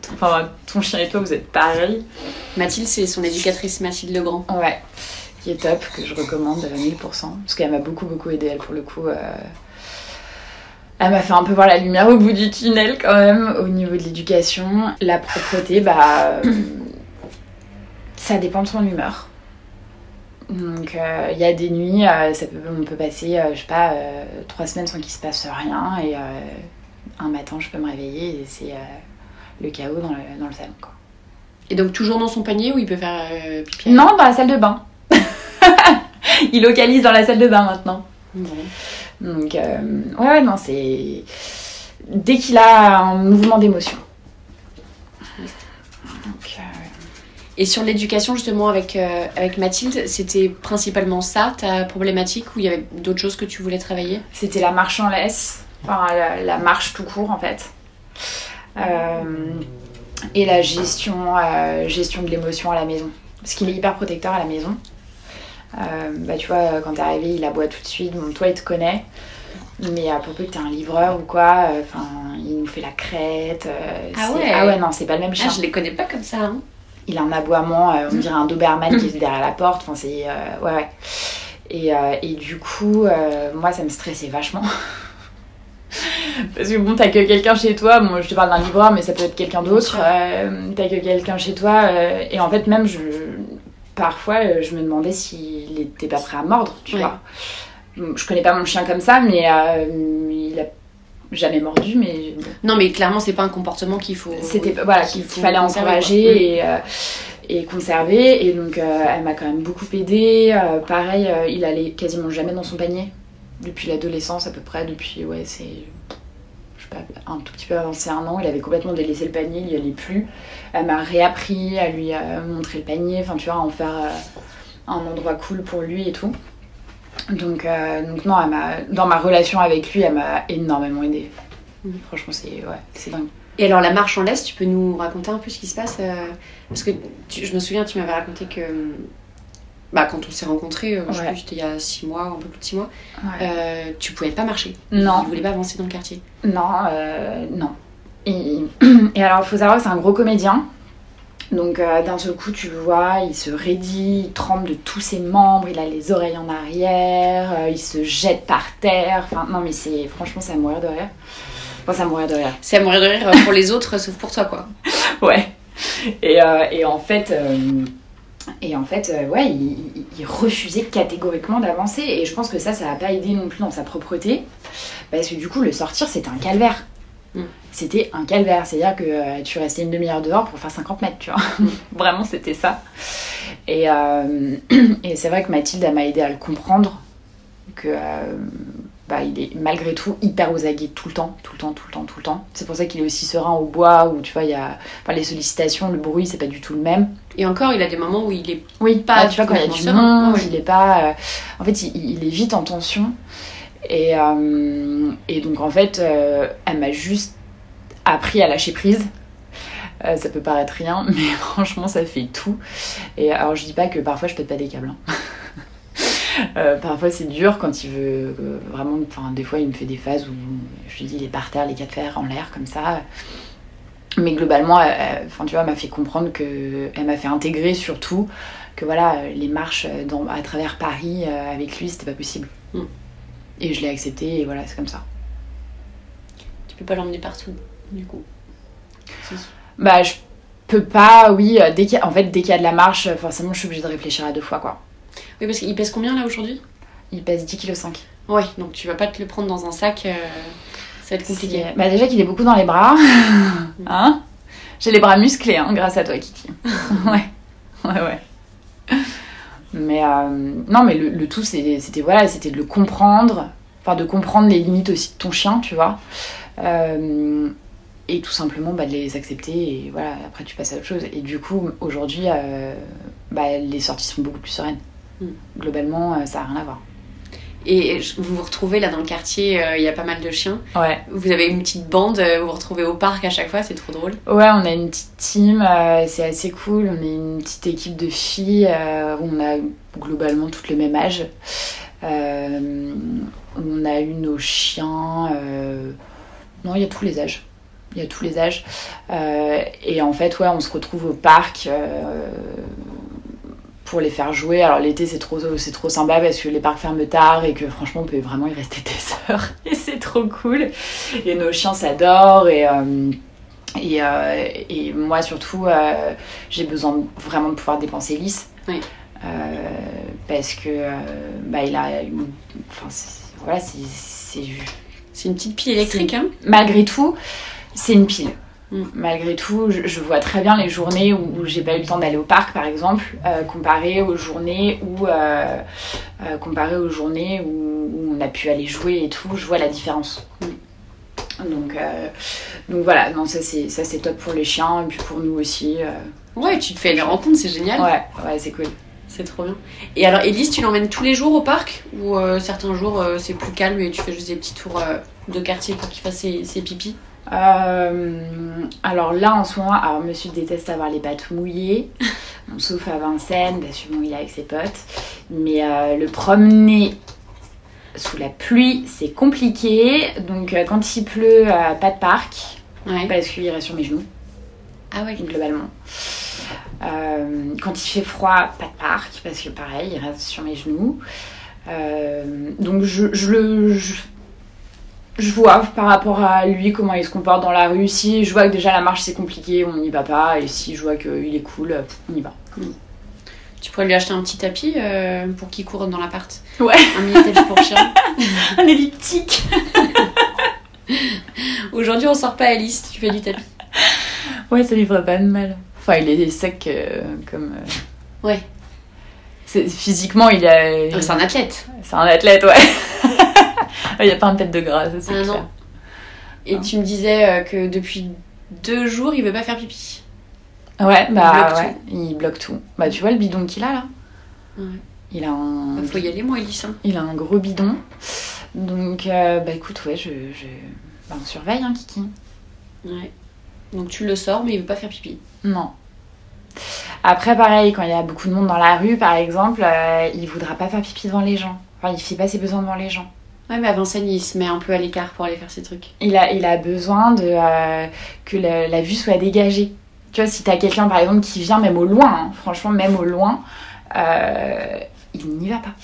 ton- enfin, ton chien et toi, vous êtes pareils. Mathilde, c'est son éducatrice Mathilde Legrand. Ouais, qui est top, que je recommande à 1000%. Parce qu'elle m'a beaucoup, beaucoup aidé, elle, pour le coup. Elle m'a fait un peu voir la lumière au bout du tunnel, quand même, au niveau de l'éducation. La propreté, bah. euh, ça dépend de son humeur. Donc, euh, il y a des nuits, euh, ça peut, on peut passer, euh, je sais pas, trois semaines sans qu'il se passe rien. Et un matin, je peux me réveiller et c'est le chaos dans le, dans le salon, quoi. Et donc toujours dans son panier où il peut faire pipi Non, dans la salle de bain. Il localise dans la salle de bain maintenant. Donc, euh, ouais, ouais, non, c'est. Dès qu'il a un mouvement d'émotion. Euh, Et sur l'éducation justement avec, euh, avec Mathilde, c'était principalement ça ta problématique ou il y avait d'autres choses que tu voulais travailler? C'était la marche en laisse, enfin, la, la marche tout court en fait. Et la gestion, gestion de l'émotion à la maison. Parce qu'il est hyper protecteur à la maison. Euh, bah, tu vois, quand t'es arrivé, il aboie tout de suite. Bon, toi, il te connaît. Mais euh, pour peu que t'es un livreur ou quoi, euh, enfin, il nous fait la crête. Ah ouais. Ah ouais, non, c'est pas le même chien. Ah, je les connais pas comme ça. Hein. Il a un aboiement, on dirait un Doberman qui est derrière la porte. Enfin, c'est. ouais, ouais. Et, euh, et du coup, euh, moi, ça me stressait vachement. Parce que bon, t'as que quelqu'un chez toi, bon, je te parle d'un livreur, mais ça peut être quelqu'un d'autre. Euh, t'as que quelqu'un chez toi, et en fait, même, je, parfois, euh, je me demandais s'il était pas prêt à mordre, tu Ouais. vois. Je connais pas mon chien comme ça, mais euh, il a jamais mordu, mais Non, mais clairement, c'est pas un comportement qu'il faut. c'était voilà qu'il fallait encourager et, euh, et conserver et donc euh, elle m'a quand même beaucoup aidée pareil il allait quasiment jamais dans son panier depuis l'adolescence à peu près depuis ouais c'est pas un tout petit peu avancé un an il avait complètement délaissé le panier il y allait plus elle m'a réappris à lui euh, montrer le panier enfin tu vois à en faire euh, un endroit cool pour lui et tout donc, euh, donc non elle m'a dans ma relation avec lui elle m'a énormément aidée Mhm. franchement c'est ouais c'est dingue Et alors, la marche en laisse, tu peux nous raconter un peu ce qui se passe euh, Parce que tu- je me souviens, tu m'avais raconté que. Bah, quand on s'est rencontrés, euh, je c'était il y a 6 mois, un peu plus de 6 mois, Ouais. euh, tu pouvais pas marcher. non Tu voulais pas avancer dans le quartier. Non, euh, non. Et, et alors, il faut savoir que c'est un gros comédien. Donc, euh, d'un seul coup, tu le vois, il se raidit, il tremble de tous ses membres, il a les oreilles en arrière, euh, il se jette par terre. Enfin, non, mais c'est franchement, c'est à mourir de rire. Enfin, c'est à mourir de rire. C'est à mourir de rire pour les autres, sauf pour toi, quoi. Ouais. Et, et en fait, et en fait euh, ouais, il, il- il refusait catégoriquement d'avancer. Et je pense que ça, ça n'a pas aidé non plus dans sa propreté. Parce que du coup, le sortir, c'était un calvaire. Mm. C'était un calvaire. C'est-à-dire que euh, tu restais une demi-heure dehors pour faire 50 mètres, tu vois. Vraiment, c'était ça. Et, euh, et c'est vrai que Mathilde, elle m'a aidé à le comprendre. Que. Bah, il est malgré tout hyper aux aguets tout le temps, tout le temps, tout le temps, tout le temps. C'est pour ça qu'il est aussi serein au bois où tu vois, il y a enfin, les sollicitations, le bruit, c'est pas du tout le même. Et encore, il a des moments où il est. Oui, Pas pas tu vois, quand il y a du monde, ouais. il est pas. euh, En fait, il, il est vite en tension. Et, euh, et donc, en fait, euh, elle m'a juste appris à lâcher prise. Euh, ça peut paraître rien, mais franchement, ça fait tout. Et alors, je dis pas que parfois je pète pas des câbles. hein. Euh, parfois c'est dur quand il veut euh, vraiment. Enfin, des fois il me fait des phases où je lui dis il est par terre, les quatre fers en l'air comme ça. Mais globalement, enfin, tu vois, m'a fait comprendre que. Elle m'a fait intégrer surtout que voilà, les marches dans, à travers Paris euh, avec lui c'était pas possible. Mm. Et je l'ai accepté et voilà, c'est comme ça. Tu peux pas l'emmener partout, du coup. Bah, je peux pas, oui, euh, dès qu'il y a- en fait, dès qu'il y a de la marche, euh, forcément, je suis obligée de réfléchir à deux fois, quoi. Oui, parce qu'il pèse combien là aujourd'hui? Il pèse 10,5 kg. Ouais, donc tu vas pas te le prendre dans un sac, euh, ça va être compliqué. Bah, déjà qu'il est beaucoup dans les bras. hein? J'ai les bras musclés, hein, grâce à toi, Kiki. ouais, ouais, ouais. Mais euh, non, mais le, le tout, c'était voilà, c'était de le comprendre, enfin de comprendre les limites aussi de ton chien, tu vois. Euh, et tout simplement bah, de les accepter et voilà, après tu passes à autre chose. Et du coup, aujourd'hui, euh, bah, les sorties sont beaucoup plus sereines. Mm. Globalement, euh, ça n'a rien à voir. Et vous vous retrouvez là dans le quartier, euh, il y a pas mal de chiens. Ouais. Vous avez une petite bande, euh, vous vous retrouvez au parc à chaque fois, c'est trop drôle. Ouais, on a une petite team, euh, c'est assez cool. On est une petite équipe de filles euh, on a globalement toutes le même âge. On a eu nos chiens. Non, il y a tous les âges. Il y a tous les âges. Et en fait, ouais, on se retrouve au parc. Pour les faire jouer. Alors l'été c'est trop c'est trop sympa parce que les parcs ferment tard et que franchement on peut vraiment y rester des heures et c'est trop cool. Et nos chiens s'adorent et euh, et, euh, et moi surtout euh, j'ai besoin vraiment de pouvoir dépenser lisse. Oui. Parce que bah il a enfin c'est- voilà c'est C'est une petite pile électrique, hein malgré tout, c'est une pile. Mm. Malgré tout, je, je vois très bien les journées où, où j'ai pas eu le temps d'aller au parc, par exemple, euh, comparé aux journées où, euh, euh, comparé aux journées où, où on a pu aller jouer et tout. Je vois la différence. Donc, euh, donc voilà, non, ça c'est ça c'est top pour les chiens et puis pour nous aussi. Ouais, tu te fais les rencontres, c'est génial. ouais, ouais, c'est cool. C'est trop bien. Et alors, Elise, tu l'emmènes tous les jours au parc? Ou certains jours c'est plus calme et tu fais juste des petits tours de quartier pour qu'il fasse ses, ses pipis? Euh, alors là en ce moment, alors monsieur déteste avoir les pattes mouillées, sauf à Vincennes, parce que bon, il est avec ses potes. Mais euh, le promener sous la pluie, c'est compliqué. Donc euh, quand il pleut, pas de parc, Ouais. parce qu'il reste sur mes genoux, Ah ouais, globalement. Quand il fait froid, pas de parc, parce que pareil, il reste sur mes genoux. Donc je, je le... je- je vois par rapport à lui comment il se comporte dans la rue. Si je vois que déjà la marche c'est compliqué, on n'y va pas. Et si je vois qu'il est cool, on y va. Tu pourrais lui acheter un petit tapis euh, pour qu'il court dans l'appart. Ouais. Un mini tapis pour chien. Un elliptique. Aujourd'hui, on sort pas Alice, tu fais du tapis. Ouais, ça lui ferait pas de mal. Enfin, il est sec euh, comme. euh, Ouais. Physiquement, il a. C'est un athlète. C'est un athlète, ouais. il n'y a pas un tête de gras, ça c'est Ah, clair. non. Et tu me disais euh, que depuis deux jours, il veut pas faire pipi. Ouais, bah bloque ouais, il bloque tout. Bah tu vois le bidon qu'il a là Ouais. Il a un, Bah, faut y aller, moi, Alice. hein. il a un gros bidon. Donc euh, bah écoute, ouais, je, je... Bah, on surveille, hein, Kiki. Ouais. Donc tu le sors, mais il veut pas faire pipi. Non. Après, pareil, quand il y a beaucoup de monde dans la rue, par exemple, euh, il voudra pas faire pipi devant les gens. Enfin, il fait pas ses besoins devant les gens. Ouais, mais à Vincennes, il se met un peu à l'écart pour aller faire ses trucs. Il a, il a besoin de euh, que la, la vue soit dégagée. Tu vois, si t'as quelqu'un, par exemple, qui vient même au loin, hein, franchement, même au loin, euh, il n'y va pas.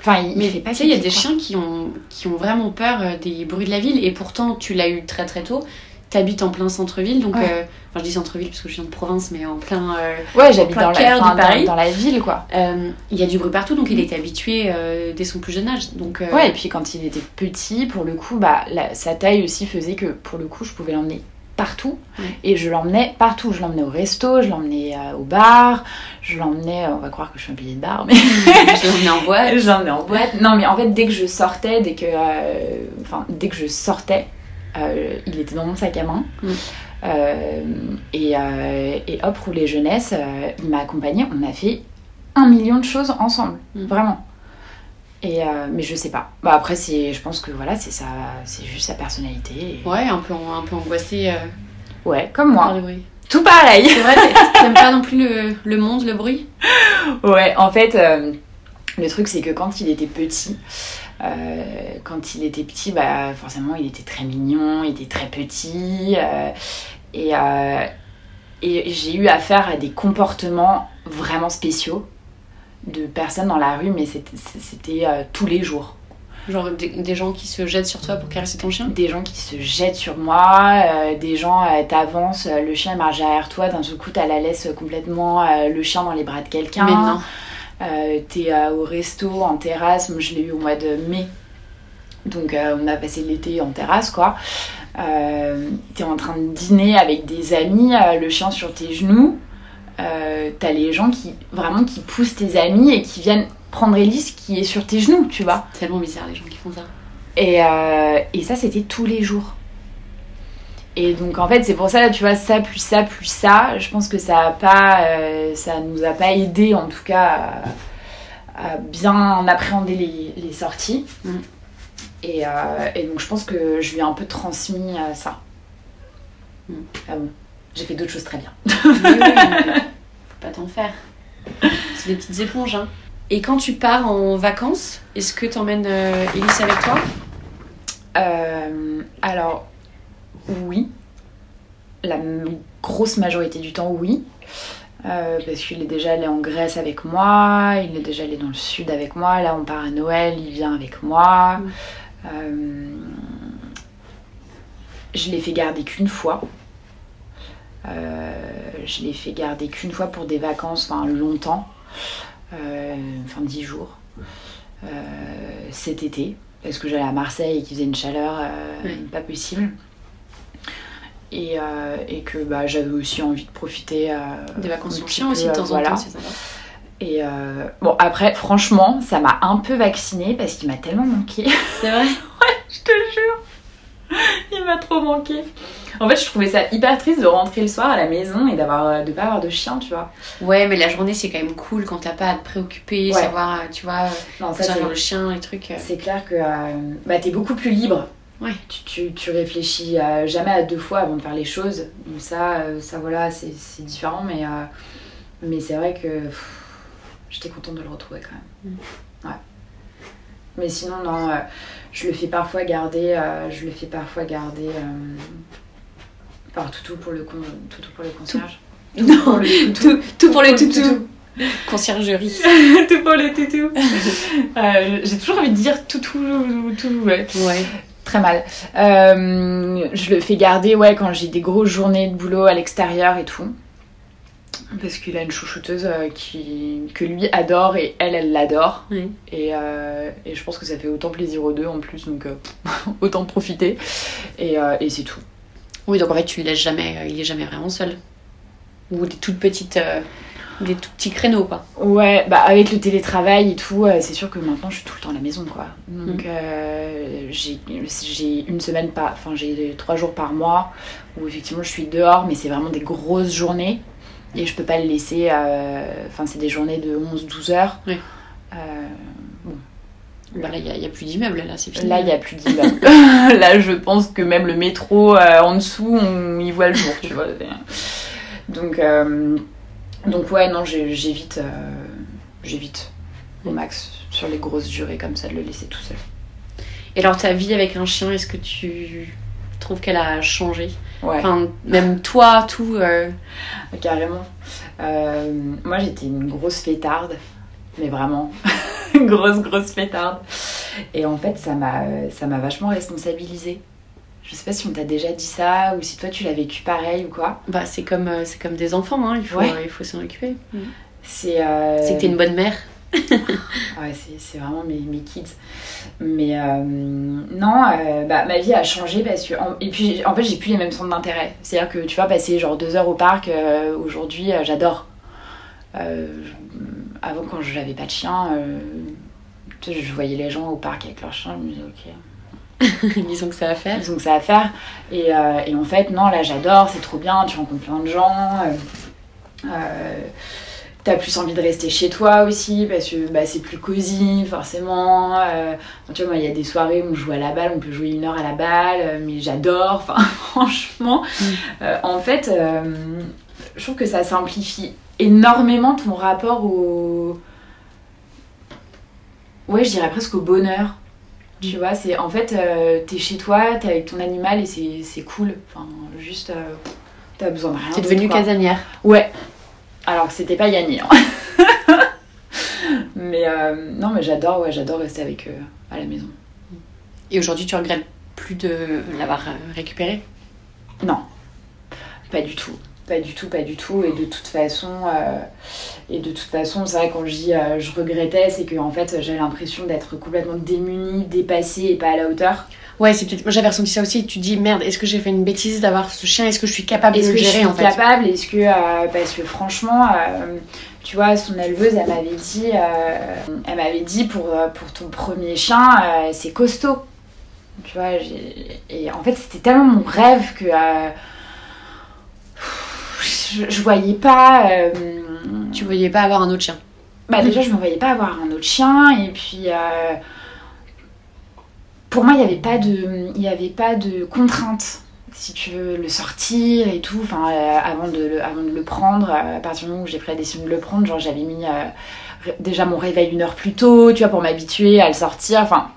Enfin, il, il Mais fait pas tu sais, il y a des quoi. chiens qui ont, qui ont vraiment peur euh, des bruits de la ville et pourtant tu l'as eu très très tôt. T'habites en plein centre-ville, donc Ouais. euh, enfin je dis centre-ville parce que je viens de province, mais en plein. euh, Ouais, j'habite dans, enfin, dans- Paris. dans la ville, quoi. euh, il y a du bruit partout, donc il était habitué euh, dès son plus jeune âge. Donc Ouais, et puis quand il était petit, pour le coup, bah, la- sa taille aussi faisait que, pour le coup, je pouvais l'emmener partout. Et je l'emmenais partout. Je l'emmenais au resto, je l'emmenais au bar, je l'emmenais, on va croire que je suis un billet de bar, mais je l'emmenais en boîte. je l'emmenais en boîte. Non, mais en fait, dès que je sortais, dès que, enfin, dès que je sortais, euh, il était dans mon sac à main. Mm. Euh, et, euh, et hop, rouler jeunesse, euh, il m'a accompagnée. On a fait un million de choses ensemble, Mm. vraiment. Et mais je sais pas. Bah après c'est, je pense que voilà, c'est ça, c'est juste sa personnalité. et- Ouais, un peu, un peu angoissé euh, Ouais, comme moi. le bruit. Tout pareil. C'est vrai, t'aimes pas non plus le, le monde, le bruit? Ouais, en fait, le truc c'est que quand il était petit, euh, quand il était petit, bah forcément il était très mignon, il était très petit, euh, et, euh, et j'ai eu affaire à des comportements vraiment spéciaux de personnes dans la rue, mais c'était tous les jours. Genre des, des gens qui se jettent sur toi pour caresser ton chien? Des gens qui se jettent sur moi, euh, des gens euh, t'avancent, euh, le chien marche derrière toi, d'un seul coup t'as la laisse complètement le chien dans les bras de quelqu'un. Euh, T'es euh, au resto, en terrasse, moi je l'ai eu au mois de mai. Donc euh, on a passé l'été en terrasse quoi. Euh, T'es en train de dîner avec des amis, le chien sur tes genoux. T'as les gens qui vraiment qui poussent tes amis et qui viennent prendre Elise qui est sur tes genoux, tu vois. C'est tellement bizarre les gens qui font ça. Et, et ça, c'était tous les jours. Et donc, en fait, c'est pour ça, tu vois, ça, plus ça, plus ça, je pense que ça a pas, euh, ça nous a pas aidé, en tout cas, à, à bien appréhender les, les sorties. Mm. Et, euh, et donc, je pense que je lui ai un peu transmis euh, ça. Mm. Ah bon, j'ai fait d'autres choses très bien. Oui, oui, mais faut pas t'en faire. C'est des petites éponges. Hein. Et quand tu pars en vacances, est-ce que t'emmènes Elise avec toi? Alors, oui. La grosse majorité du temps, oui. Euh, parce qu'il est déjà allé en Grèce avec moi, il est déjà allé dans le sud avec moi. Là, on part à Noël, il vient avec moi. Mm. Euh, je l'ai fait garder qu'une fois. Euh, je l'ai fait garder qu'une fois pour des vacances, enfin longtemps, enfin dix jours, cet été, parce que j'allais à Marseille et qu'il faisait une chaleur pas possible. Et, euh, et que bah, j'avais aussi envie de profiter. euh, Des vacances chien aussi de temps en voilà. temps, c'est sympa. Et euh, bon, après, franchement, ça m'a un peu vaccinée parce qu'il m'a tellement manqué. C'est vrai? Je te jure. Il m'a trop manqué. En fait, je trouvais ça hyper triste de rentrer le soir à la maison et d'avoir euh, de pas avoir de chien, tu vois. Ouais, mais la journée c'est quand même cool quand t'as pas à te préoccuper, Ouais. savoir, tu vois, Non, ça, le chien, les trucs. c'est clair que bah, t'es beaucoup plus libre. Ouais. Tu, tu, tu réfléchis euh, jamais à deux fois avant de faire les choses. Donc ça, euh, ça voilà, c'est différent, mais, euh, mais c'est vrai que j'étais contente de le retrouver quand même. Ouais. Mais sinon, non, euh, je le fais parfois garder, euh, je le fais parfois garder par toutou pour le, con, toutou pour le concierge. Non, pour le tout, tout pour les toutous. Conciergerie. tout pour le toutou. J'ai toujours envie de dire toutou, tout, ouais. Ouais. Très mal. Euh, je le fais garder ouais, quand j'ai des grosses journées de boulot à l'extérieur et tout. Parce qu'il a une chouchouteuse euh, qui, que lui adore et elle, elle l'adore. Oui. Et, euh, et je pense que ça fait autant plaisir aux deux en plus, donc euh, autant profiter. Et, euh, et c'est tout. Oui, donc en fait, tu le laisses jamais, euh, il est jamais vraiment seul. Ou des toutes petites, euh, des tout petits créneaux, quoi. Ouais, bah avec le télétravail et tout, euh, c'est sûr que maintenant je suis tout le temps à la maison, quoi. Donc Mm. euh, j'ai une semaine par, enfin j'ai trois jours par mois où effectivement je suis dehors, mais c'est vraiment des grosses journées et je peux pas le laisser. euh, Enfin c'est des journées de 11-12 heures. Oui. Euh, Bah là, il n'y a, plus d'immeuble, là, c'est fini. Là, il n'y a plus d'immeuble. là, je pense que même le métro en dessous, on y voit le jour, tu vois. Donc, donc ouais, non, j'évite, euh, j'évite au max sur les grosses durées comme ça de le laisser tout seul. Et alors, ta vie avec un chien, est-ce que tu trouves qu'elle a changé? Ouais, Enfin, même toi, tout. euh, carrément. Euh, moi, j'étais une grosse fêtarde, mais vraiment, une grosse, grosse fêtarde. Et en fait, ça m'a, ça m'a vachement responsabilisée. Je sais pas si on t'a déjà dit ça ou si toi tu l'as vécu pareil ou quoi. Bah, c'est comme, euh, c'est comme des enfants, hein, il faut, Ouais. euh, il faut s'en occuper. C'est euh, C'est que t'es une bonne mère. Ouais, c'est, vraiment mes, mes kids. Mais euh, non, euh, bah, ma vie a changé parce que. en- et puis, en fait, j'ai plus les mêmes centres d'intérêt. C'est-à-dire que tu vois, passer genre deux heures au parc, euh, aujourd'hui, j'adore. Avant, quand j'avais pas de chien, je voyais les gens au parc avec leur chien, je me disais, ok, Disons que ça va faire. ils ont que ça à faire. Et, euh, et en fait, non, là, j'adore, c'est trop bien, tu rencontres plein de gens. euh, euh, T'as plus envie de rester chez toi aussi parce que bah, c'est plus cosy, forcément. Euh, tu vois, moi, il y a des soirées où on joue à la balle, on peut jouer une heure à la balle, mais j'adore. Enfin, franchement, Mm. en fait, je trouve que ça simplifie énormément ton rapport au. Ouais, je dirais presque au bonheur. Tu vois, c'est en fait, euh, t'es chez toi, t'es avec ton animal et c'est cool. Enfin, juste, euh, t'as besoin de rien. T'es devenue casanière. Ouais. Alors que c'était pas Yanni. hein. mais euh, non, mais j'adore, ouais, j'adore rester avec eux à la maison. Et aujourd'hui, tu regrettes plus de l'avoir récupéré? Non, pas du tout. Pas du tout, pas du tout. Et de toute façon, euh, et de toute façon, c'est vrai quand je dis euh, je regrettais, c'est que en fait j'avais l'impression d'être complètement démunie, dépassée et pas à la hauteur. Ouais, c'est peut-être. Moi, j'avais ressenti ça aussi. Tu te dis, merde, est-ce que j'ai fait une bêtise d'avoir ce chien? Est-ce que je suis capable de Est-ce le que je gérer suis capable? Est-ce que euh, parce que franchement, euh, tu vois, son éleveuse, elle m'avait dit, euh, elle m'avait dit pour pour ton premier chien, c'est costaud. Tu vois, et en fait, c'était tellement mon rêve que je, je voyais pas. euh, Tu voyais pas avoir un autre chien. bah déjà, je me voyais pas avoir un autre chien et puis. euh, pour moi, il n'y avait pas de, il y avait pas de contrainte. Si tu veux le sortir et tout, enfin, euh, avant, de le, avant de le prendre, euh, à partir du moment où j'ai pris la décision de le prendre, genre j'avais mis euh, déjà mon réveil une heure plus tôt, tu vois, pour m'habituer à le sortir. Enfin,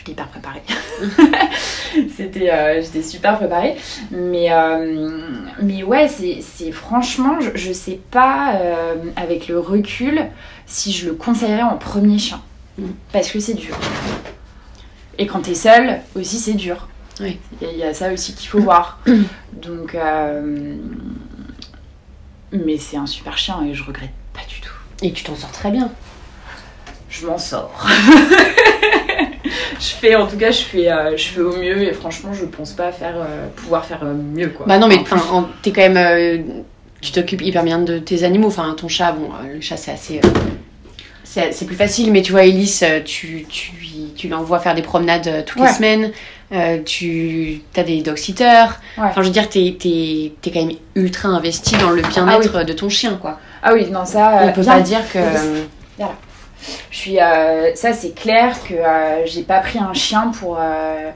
j'étais hyper préparée. C'était, euh, j'étais super préparée. Mais, euh, mais ouais, c'est, c'est franchement, je, je sais pas, euh, avec le recul, si je le conseillerais en premier chien. Mm. Parce que c'est dur. Et quand t'es seule, aussi, c'est dur. Il y a- il y, a ça aussi qu'il faut voir. Donc, mais c'est un super chien et je regrette pas du tout. Et tu t'en sors très bien. Je m'en sors. je fais, en tout cas, je fais, euh, je fais au mieux et franchement, je pense pas faire, euh, pouvoir faire euh, mieux quoi. Bah non, mais t'es quand même. euh, tu t'occupes hyper bien de tes animaux. Enfin, ton chat, bon, euh, le chat, c'est assez. c'est plus facile, mais tu vois, Elise, tu, tu, tu l'envoies faire des promenades toutes Ouais. les semaines. Euh, tu as des dog sitters. Ouais. Enfin, je veux dire, t'es es, quand même ultra investi dans le bien-être de ton chien, quoi. Ah oui, non, ça. On euh, peut bien pas dire que. Je suis, euh, ça c'est clair que euh, j'ai pas pris un chien pour euh,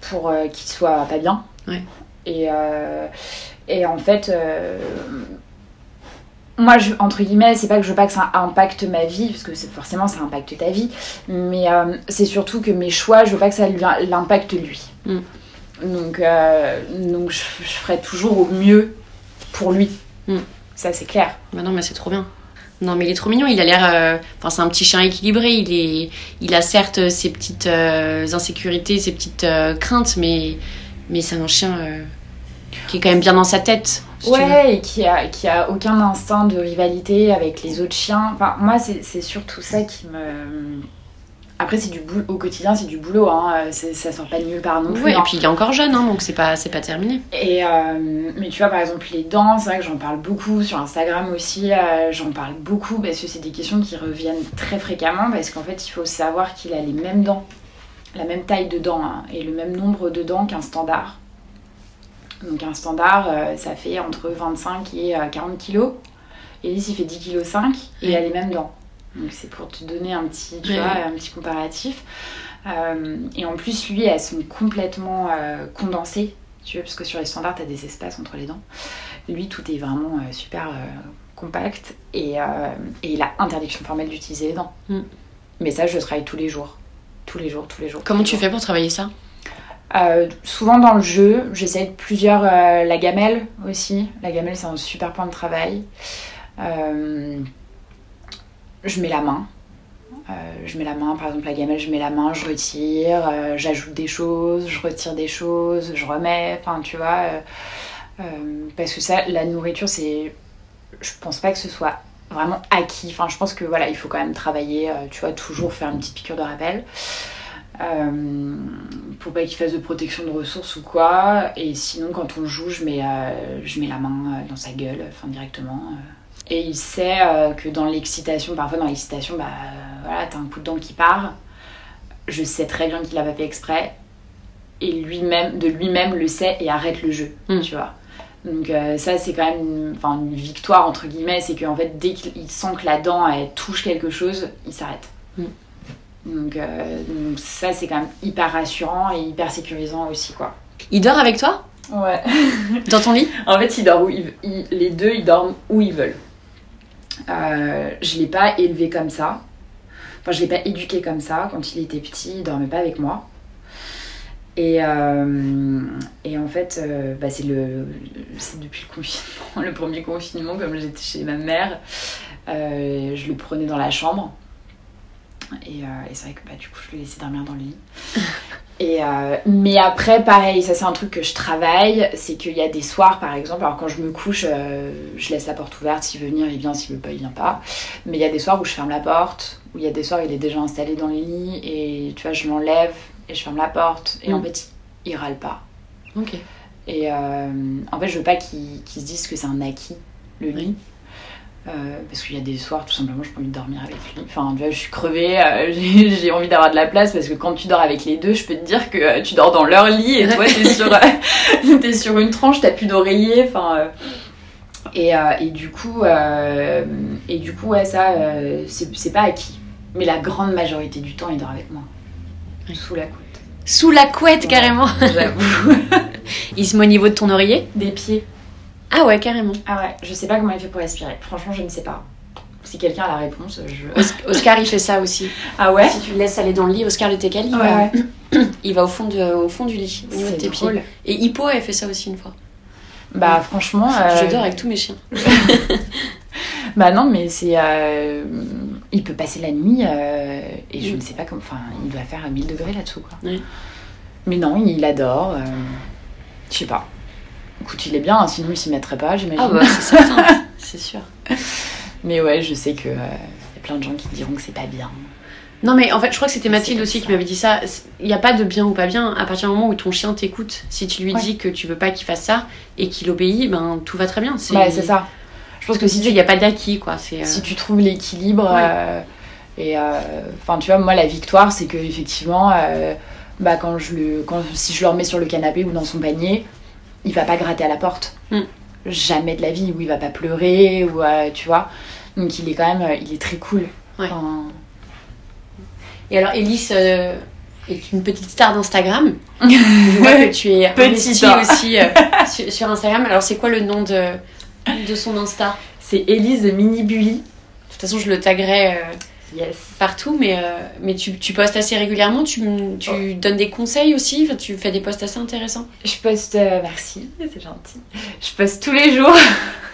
pour qu'il soit pas bien. Ouais. Et et en fait, moi je, entre guillemets, c'est pas que je veux pas que ça impacte ma vie parce que forcément ça impacte ta vie, mais euh, c'est surtout que mes choix, je veux pas que ça l'impacte lui. Mm. Donc euh, donc je, je ferai toujours au mieux pour lui. Mm. Ça c'est clair. Bah non, mais c'est trop bien. Non, mais il est trop mignon. Il a l'air. euh, Enfin, c'est un petit chien équilibré. Il est. Il a certes ses petites euh, insécurités, ses petites euh, craintes, mais c'est un chien qui est quand même bien dans sa tête. Ouais, et qui a, aucun instinct de rivalité avec les autres chiens. Enfin, moi, c'est surtout ça qui me. Après, c'est du boulot au quotidien, c'est du boulot, hein. euh, ça sort pas de nulle part non plus. Hein. et puis il est encore jeune, hein, donc c'est pas c'est pas terminé. Et euh, mais tu vois, par exemple, les dents, c'est vrai que j'en parle beaucoup sur Instagram aussi. euh, j'en parle beaucoup parce que c'est des questions qui reviennent très fréquemment. Parce qu'en fait, il faut savoir qu'il a les mêmes dents, la même taille de dents hein, et le même nombre de dents qu'un standard. Donc, un standard, euh, ça fait entre 25 et euh, 40 kilos. Elise, il fait 10 kg 5 et il a les mêmes dents. Donc, c'est pour te donner un petit, tu vois, un petit comparatif. Euh, et en plus, lui, elles sont complètement euh, condensées tu vois, parce que sur les standards, tu as des espaces entre les dents. Lui, tout est vraiment euh, super compact et, et il a interdiction formelle d'utiliser les dents. Mm. Mais ça, je travaille tous les jours. Tous les jours, tous les jours. Comment tu fais pour travailler ça? Euh, Souvent dans le jeu, j'essaie de plusieurs. euh, la gamelle aussi. La gamelle, c'est un super point de travail. Euh, je mets la main. Euh, je mets la main, par exemple la gamelle, je mets la main, je retire, euh, j'ajoute des choses, je retire des choses, je remets, enfin tu vois. euh, parce que ça, la nourriture, c'est. Je pense pas que ce soit vraiment acquis. Enfin, je pense que voilà, il faut quand même travailler, tu vois, toujours faire une petite piqûre de rappel. Pour pas qu'il fasse de protection de ressources ou quoi. Et sinon, quand on joue, je mets, je mets la main dans sa gueule, enfin directement. Et il sait euh, que dans l'excitation, parfois dans l'excitation, bah euh, voilà, t'as un coup de dent qui part. Je sais très bien qu'il l'a pas fait exprès. Et lui-même, de lui-même, le sait et arrête le jeu, Mm. tu vois. Donc euh, ça, c'est quand même une, enfin, une victoire, entre guillemets. C'est qu'en fait, dès qu'il sent que la dent, elle touche quelque chose, il s'arrête. Mm. Donc, euh, donc ça, c'est quand même hyper rassurant et hyper sécurisant aussi, quoi. Il dort avec toi? Ouais. Dans ton lit? En fait, ils dorment où ils- ils- les deux, ils dorment où ils veulent. Euh, je l'ai pas élevé comme ça. Enfin, je l'ai pas éduqué comme ça. Quand il était petit, il dormait pas avec moi. Et, euh, et en fait, euh, bah, c'est depuis le confinement, le premier confinement, comme j'étais chez ma mère, je le prenais dans la chambre. Et, et c'est vrai que bah, du coup, je le laissais dormir dans le lit. Et euh, mais après, pareil, ça c'est un truc que je travaille, c'est qu'il y a des soirs par exemple, alors quand je me couche, euh, je laisse la porte ouverte, s'il veut venir, il vient, s'il veut pas, il vient pas. Mais il y a des soirs où je ferme la porte, où il y a des soirs où il est déjà installé dans le lit, et tu vois, je l'enlève et je ferme la porte, et en Mm. fait, il, il râle pas. Ok. Et euh, en fait, je veux pas qu'il qu'il se dise que c'est un acquis, le lit. Euh, parce qu'il y a des soirs, tout simplement, j'ai pas envie de dormir avec lui. Enfin, tu vois, je suis crevée, euh, j'ai envie d'avoir de la place parce que quand tu dors avec les deux, je peux te dire que euh, tu dors dans leur lit et toi, t'es sur, t'es sur une tranche, t'as plus d'oreiller. Enfin, et, et du coup, et du coup, ouais, ça, c'est pas acquis. Mais la grande majorité du temps, il dort avec moi, Oui. sous la couette. Sous la couette, carrément. J'avoue. Il se met au niveau de ton oreiller? Des pieds. Ah ouais, carrément. Ah ouais, je sais pas comment il fait pour respirer. Franchement, je ne sais pas. Si quelqu'un a la réponse, je. Os- Oscar, il fait ça aussi. Ah ouais Si tu le laisses aller dans le lit, Oscar le Tecal, il, Ouais, va, ouais. il va au fond, de, au fond du lit, au niveau de tes drôle. pieds. Et Hippo, elle fait ça aussi une fois. Bah franchement. euh, Je dors avec tous mes chiens. Bah non, mais c'est. euh, Il peut passer la nuit euh, et je Mm. ne sais pas comment. Enfin, il doit faire 1000 degrés là-dessous quoi. Mais non, il adore. euh, Je sais pas. Écoute, il est bien, hein, sinon il s'y mettrait pas, j'imagine. Ah bah, c'est certain, c'est sûr. Mais ouais, je sais que. euh, Il y a plein de gens qui diront que c'est pas bien. Non mais en fait je crois que c'était Mathilde aussi ça. qui m'avait dit ça. Il n'y a pas de bien ou pas bien. À partir du moment où ton chien t'écoute, si tu lui Ouais. dis que tu veux pas qu'il fasse ça et qu'il obéit, ben tout va très bien. C'est Ouais, ça. Je pense que si Il tu n'y a pas d'acquis quoi. Euh, si tu trouves l'équilibre Ouais. euh, et enfin tu vois moi la victoire c'est que effectivement bah quand je le quand si je le remets sur le canapé ou dans son panier il va pas gratter à la porte Mm. jamais de la vie ou il va pas pleurer ou euh, tu vois donc il est quand même euh, il est très cool Ouais. Enfin, Et alors Elise euh, est une petite star d'Instagram. Je vois que tu es Petite, aussi euh, sur, sur Instagram. Alors c'est quoi le nom de, de son Insta? C'est Elise de Mini Bully De toute façon je le taguerai euh, yes partout, mais, euh, mais tu, tu postes assez régulièrement. Tu, tu Oh. donnes des conseils aussi. Tu fais des posts assez intéressants. je poste euh, merci c'est gentil je poste tous les jours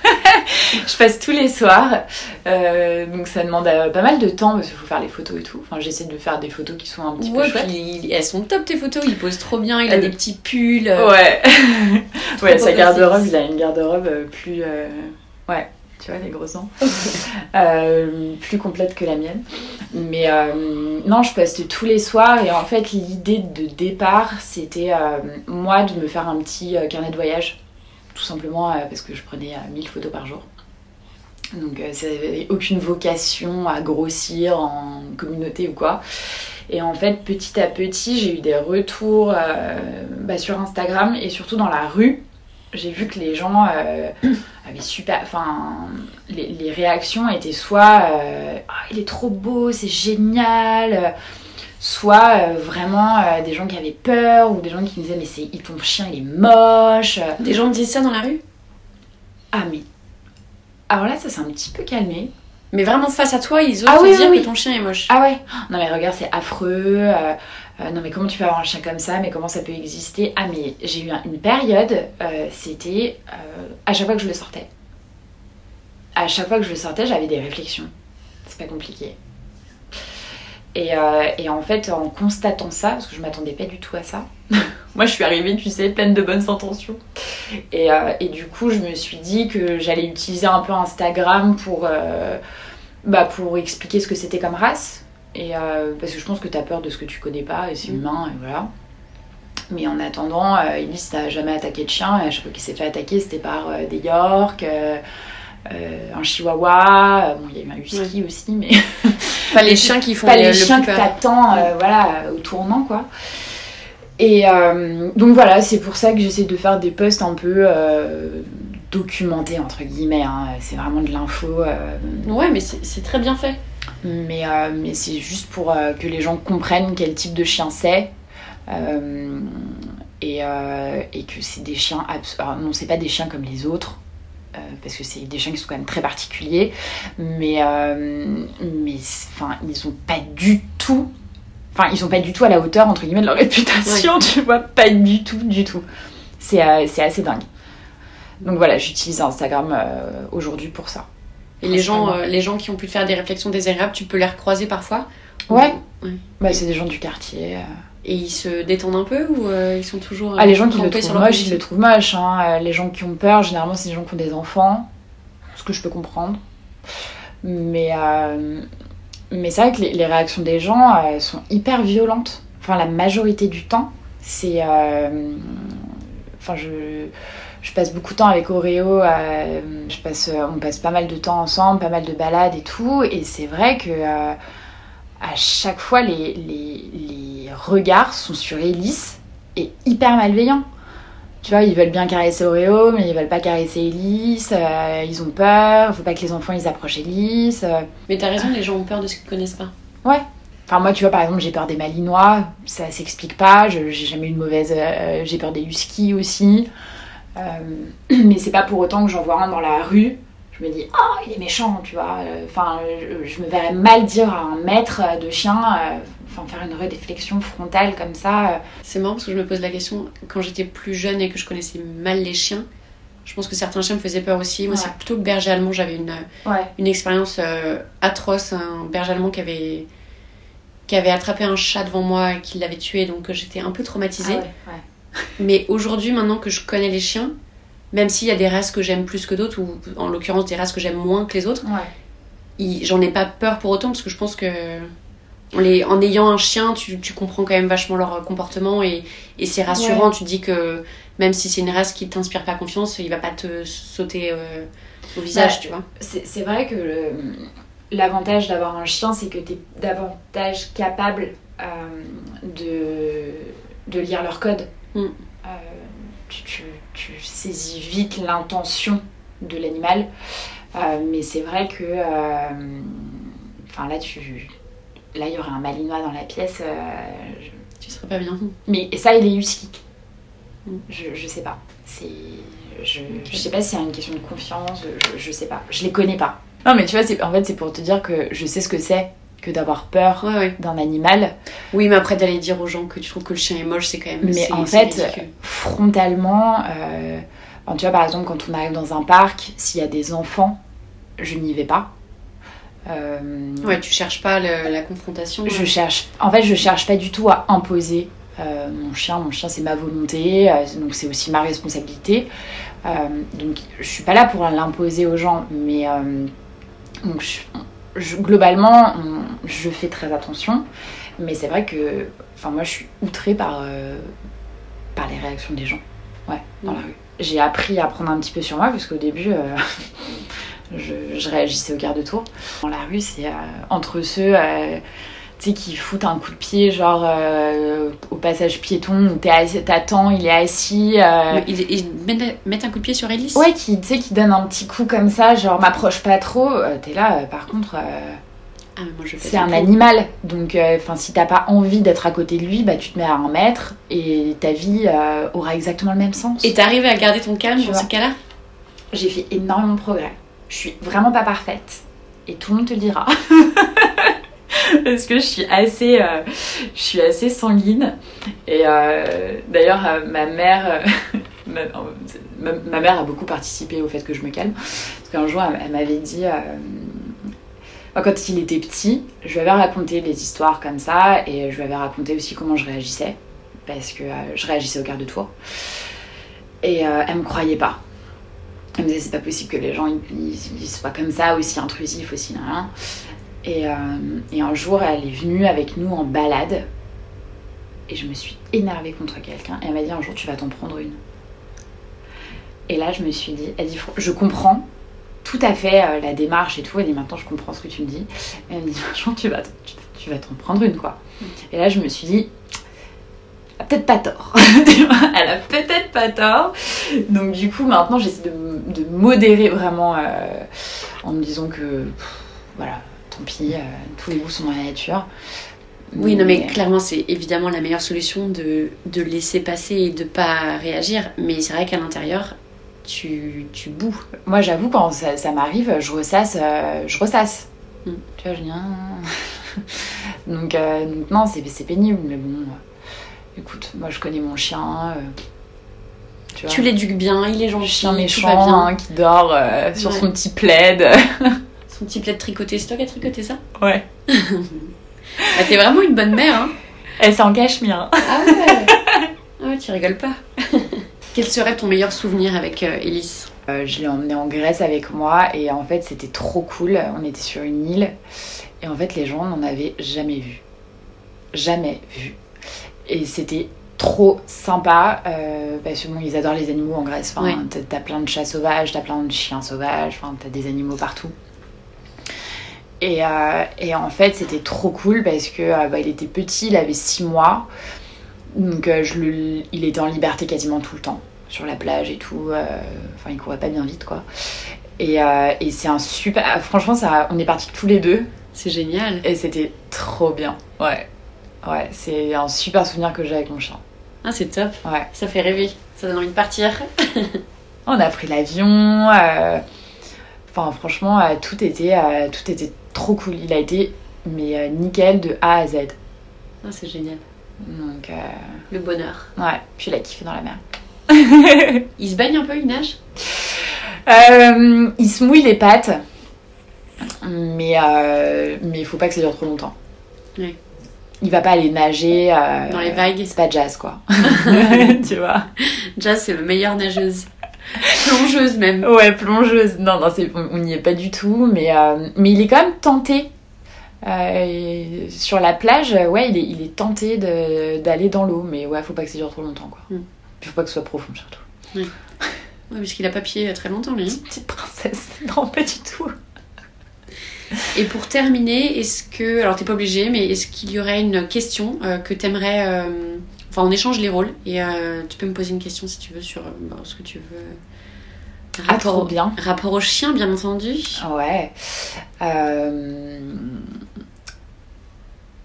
je passe tous les soirs. Euh, donc ça demande pas mal de temps parce qu'il faut faire les photos et tout. Enfin, j'essaie de faire des photos qui sont un petit ouais, peu chouettes. elles sont top tes photos, il pose trop bien, il a des petits pulls. Ouais. Ouais, sa garde-robe, il a une garde-robe plus. Ouais, tu vois, les gros seins. Euh, plus complète que la mienne. Mais euh, non, je poste tous les soirs et en fait, l'idée de départ, c'était euh, moi de me faire un petit carnet de voyage. Tout simplement parce que je prenais euh, 1000 photos par jour. Donc ça n'avait aucune vocation à grossir en communauté ou quoi. Et en fait, petit à petit, j'ai eu des retours bah, sur Instagram et surtout dans la rue. J'ai vu que les gens euh, avaient super. Enfin, les, les réactions étaient soit euh, Ah, il est trop beau, c'est génial soit euh, vraiment des gens qui avaient peur ou des gens qui me disaient mais c'est ton chien il est moche Des gens me disent ça dans la rue? Ah mais alors là ça s'est un petit peu calmé Mais vraiment face à toi, ils osent Ah te oui, dire oui, que oui. ton chien est moche. Ah ouais Non mais regarde, c'est affreux. Euh, non mais comment tu peux avoir un chien comme ça Mais comment ça peut exister? Ah mais j'ai eu un- une période, euh, c'était euh, à chaque fois que je le sortais. À chaque fois que je le sortais, j'avais des réflexions. C'est pas compliqué. Et, en fait, en constatant ça, parce que je m'attendais pas du tout à ça, moi je suis arrivée, tu sais, pleine de bonnes intentions. Et, du coup, je me suis dit que j'allais utiliser un peu Instagram pour, bah, pour expliquer ce que c'était comme race. Et euh, parce que je pense que tu as peur de ce que tu connais pas, et c'est Mm. humain, et voilà. Mais en attendant, euh, Elise n'a jamais attaqué de chien, et à chaque fois qu'il s'est fait attaquer, c'était par euh, des York, euh, un Chihuahua, bon, il y a eu un Husky aussi, mais Pas les chiens qui font pas le, les le chiens que t'attends euh, voilà, au tournant quoi. Et donc voilà, c'est pour ça que j'essaie de faire des posts un peu documentés entre guillemets. hein. C'est vraiment de l'info, Ouais, mais c'est très bien fait. Mais, euh, mais c'est juste pour euh, que les gens comprennent quel type de chien c'est. Euh, et, et que c'est des chiens. abs- Alors, non, c'est pas des chiens comme les autres. euh, parce que c'est des chiens qui sont quand même très particuliers, mais, euh, mais enfin, ils ont pas du tout, enfin, ils sont pas du tout à la hauteur entre guillemets de leur réputation, tu vois, pas du tout, du tout. C'est euh, c'est assez dingue. Donc voilà, j'utilise Instagram aujourd'hui pour ça. Et les gens, euh, les gens qui ont pu te faire des réflexions désagréables, tu peux les recroiser parfois Ouais. Ouais. Bah, c'est des gens du quartier. euh. Et ils se détendent un peu ou euh, ils sont toujours. Ah, les gens qui le trouvent moche, ils le trouvent moche. Hein. Les gens qui ont peur, généralement, c'est des gens qui ont des enfants. Ce que je peux comprendre. Mais, mais c'est vrai que les, les réactions des gens sont hyper violentes. Enfin, la majorité du temps, c'est. Enfin, je. Je passe beaucoup de temps avec Oreo, euh, je passe, on passe pas mal de temps ensemble, pas mal de balades et tout, et c'est vrai que euh, à chaque fois les, les, les regards sont sur Elise et hyper malveillants. Tu vois, ils veulent bien caresser Oreo, mais ils veulent pas caresser Elise, euh, ils ont peur, faut pas que les enfants ils approchent Elise. euh. Mais t'as raison, les gens ont peur de ce qu'ils connaissent pas. Enfin, moi, tu vois, par exemple, j'ai peur des malinois, ça s'explique pas, j'ai jamais eu de mauvaise. euh, j'ai peur des huskies aussi. Euh, mais c'est pas pour autant que j'en vois un dans la rue. Je me dis, oh, il est méchant, tu vois. Enfin, je, je me verrais mal dire à un maître de chien, euh, enfin, faire une réflexion frontale comme ça. euh. C'est marrant parce que je me pose la question, quand j'étais plus jeune et que je connaissais mal les chiens, je pense que certains chiens me faisaient peur aussi. Moi, Ouais. c'est plutôt le berger allemand. J'avais une, Ouais. une expérience euh, atroce. Un berger allemand qui avait, qui avait attrapé un chat devant moi et qui l'avait tué, donc j'étais un peu traumatisée. Ah ouais. Mais aujourd'hui, maintenant que je connais les chiens, même s'il y a des races que j'aime plus que d'autres, ou en l'occurrence des races que j'aime moins que les autres, Ouais. j'en ai pas peur pour autant parce que je pense que les- en ayant un chien, tu, tu comprends quand même vachement leur comportement et, et c'est rassurant. Tu te dis que même si c'est une race qui t'inspire pas confiance, il va pas te sauter euh, au visage, Ouais. tu vois. C'est vrai que l'avantage d'avoir un chien, c'est que tu es davantage capable euh, de, de lire leur code. Mm. Euh, tu, tu- tu saisis vite l'intention de l'animal. Euh, mais c'est vrai que. euh, Enfin, là, tu. Là, il y aurait un malinois dans la pièce. je- Tu serais pas bien. Mais ça, il est husky. Mm. Je, je sais pas. C'est. Je, je sais pas si c'est une question de confiance, je, je sais pas. Je les connais pas. Non, mais tu vois, en fait, c'est pour te dire que je sais ce que c'est que d'avoir peur Ouais, ouais. d'un animal. Oui, mais après d'aller dire aux gens que tu trouves que le chien est moche, c'est quand même. Mais en fait, ridicule. frontalement, euh, tu vois, par exemple, quand on arrive dans un parc, s'il y a des enfants, je n'y vais pas. Euh, Ouais, tu cherches pas le- la confrontation. je cherche, en fait, je cherche pas du tout à imposer euh, mon chien. Mon chien, c'est ma volonté, donc c'est aussi ma responsabilité. Donc, je suis pas là pour l'imposer aux gens, mais donc je- je- globalement, on- je fais très attention. Mais c'est vrai que, enfin, moi, je suis outrée par euh, par les réactions des gens. Ouais, dans Mm. la rue. J'ai appris à prendre un petit peu sur moi parce qu'au début. euh, Je, je réagissais au quart de tour. Dans la rue, c'est euh, entre ceux tu sais, qui foutent un coup de pied, genre euh, au passage piéton où t'attends, il est assis. euh, Ouais, Ils, ils mettent, mettent un coup de pied sur Elise Ouais, qui, tu sais, qui donne un petit coup comme ça, genre m'approche pas trop. Euh, T'es là, euh, par contre, Ah, c'est un animal. Donc, enfin, si t'as pas envie d'être à côté de lui, bah tu te mets à un mètre et ta vie aura exactement le même sens. Et t'arrives à garder ton calme Tu dans vois. ces cas-là? J'ai fait énormément de progrès. Je suis vraiment pas parfaite. Et tout le monde te le dira. Parce que je suis assez, euh, je suis assez sanguine. Et euh, d'ailleurs, euh, ma mère, ma, mère a beaucoup participé au fait que je me calme. Parce qu'un jour, elle, m'avait dit, quand il était petit, je lui avais raconté des histoires comme ça. Et je lui avais raconté aussi comment je réagissais. Parce que je réagissais au quart de tour. Et elle me croyait pas. Elle me disait c'est pas possible que les gens ils, ils- soient comme ça, aussi intrusifs, aussi nan. Et, euh, et un jour elle est venue avec nous en balade et je me suis énervée contre quelqu'un et elle m'a dit un jour tu vas t'en prendre une. Et là je me suis dit, elle dit je comprends tout à fait euh, la démarche et tout, elle dit maintenant je comprends ce que tu me dis. Et elle me dit jour tu vas, tu, vas t'en prendre une quoi. Et là je me suis dit, peut-être pas tort. Elle a peut-être pas tort. Donc du coup maintenant j'essaie de, modérer vraiment euh, en me disant que voilà, tant pis, euh, tous les goûts sont dans la nature. Oui, non, mais clairement, c'est évidemment la meilleure solution de, de laisser passer et de pas réagir. Mais c'est vrai qu'à l'intérieur, tu, tu boues. Moi j'avoue quand ça, ça m'arrive, je ressasse, euh, je ressasse. Mm. Tu vois, je dis donc, euh, non, c'est c'est pénible, mais bon. euh, écoute, moi je connais mon chien. euh, tu l'éduques bien, il est Le gentil, chien tout méchant va bien. hein, qui dort euh, sur Ouais. son petit plaid. Son petit plaid tricoté, c'est toi qui as tricoté ça ouais. Bah, T'es vraiment une bonne mère, hein Elle c'est en cachemire. Ah ouais Ah ouais, tu rigoles pas. Quel serait ton meilleur souvenir avec euh, Elise? Euh, je l'ai emmené en Grèce avec moi et en fait c'était trop cool. On était sur une île et en fait les gens n'en avaient jamais vu. Jamais vu. Et c'était trop sympa euh, parce que bon, ils adorent les animaux en Grèce. Enfin, Ouais. T'as plein de chats sauvages, t'as plein de chiens sauvages, enfin, t'as des animaux partout. Et, euh, et en fait c'était trop cool parce que euh, bah, il était petit, il avait 6 mois. Donc euh, je le- il était en liberté quasiment tout le temps sur la plage et tout. Enfin, il courait pas bien vite, quoi. Et, et c'est un super. ah, Franchement, ça, on est partis tous les deux C'est génial. et c'était trop bien. Ouais. Ouais, c'est un super souvenir que j'ai avec mon chien. Ah, c'est top. Ouais. Ça fait rêver. Ça donne envie de partir. On a pris l'avion. euh, Enfin, franchement, euh, tout était, euh, tout était trop cool. Il a été mais euh, nickel de A à Z. Ah, c'est génial. Donc, euh, Le bonheur. ouais. Puis il a kiffé dans la mer. Il se baigne un peu, il nage? Euh, il se mouille les pattes, mais euh, mais il faut pas que ça dure trop longtemps. Oui. Il va pas aller nager Dans les vagues. C'est pas jazz quoi. tu vois. Jazz, c'est la meilleure nageuse. Plongeuse même. Ouais, plongeuse. Non, non, c'est- on n'y est pas du tout, mais mais, mais il est quand même tenté. Euh, sur la plage, ouais, il est, il est tenté de- d'aller dans l'eau, mais ouais, faut pas que ça dure trop longtemps, quoi. Mm. Faut pas que ce soit profond, surtout. Oui, parce qu'il a pas pied très longtemps, lui. hein. Petite princesse, non, pas du tout. Et pour terminer, est-ce que. Alors, t'es pas obligé, mais est-ce qu'il y aurait une question euh, que t'aimerais. Enfin, on échange les rôles et euh, tu peux me poser une question si tu veux sur euh, bon, ce que tu veux. Ah, trop au- bien. Rapport au chien, bien entendu. Ouais. Euh...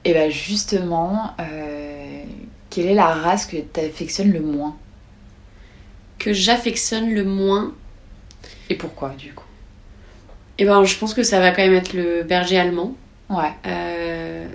Et ben justement, euh, quelle est la race que t'affectionnes le moins? Que j'affectionne le moins. Et pourquoi du coup? Et ben, je pense que ça va quand même être le berger allemand. Ouais. Euh,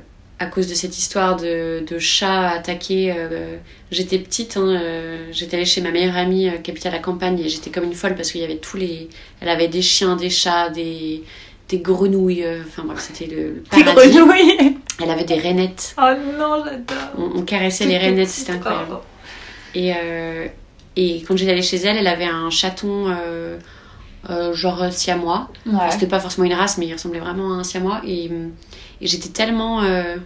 à cause de cette histoire de, de chat attaqué. euh, j'étais petite, hein, euh, j'étais allée chez ma meilleure amie euh, qui habitait à la campagne et j'étais comme une folle parce qu'il y avait tous les. Elle avait des chiens, des chats, des, des grenouilles. euh, Enfin bref, c'était le, le Des grenouilles. Elle avait des rainettes. Oh non, j'adore. On, on caressait les rainettes, c'était incroyable. Et, et quand j'étais allée chez elle, elle avait un chaton genre siamois. Ouais. C'était pas forcément une race, mais il ressemblait vraiment à un siamois. Et, et j'étais tellement, euh,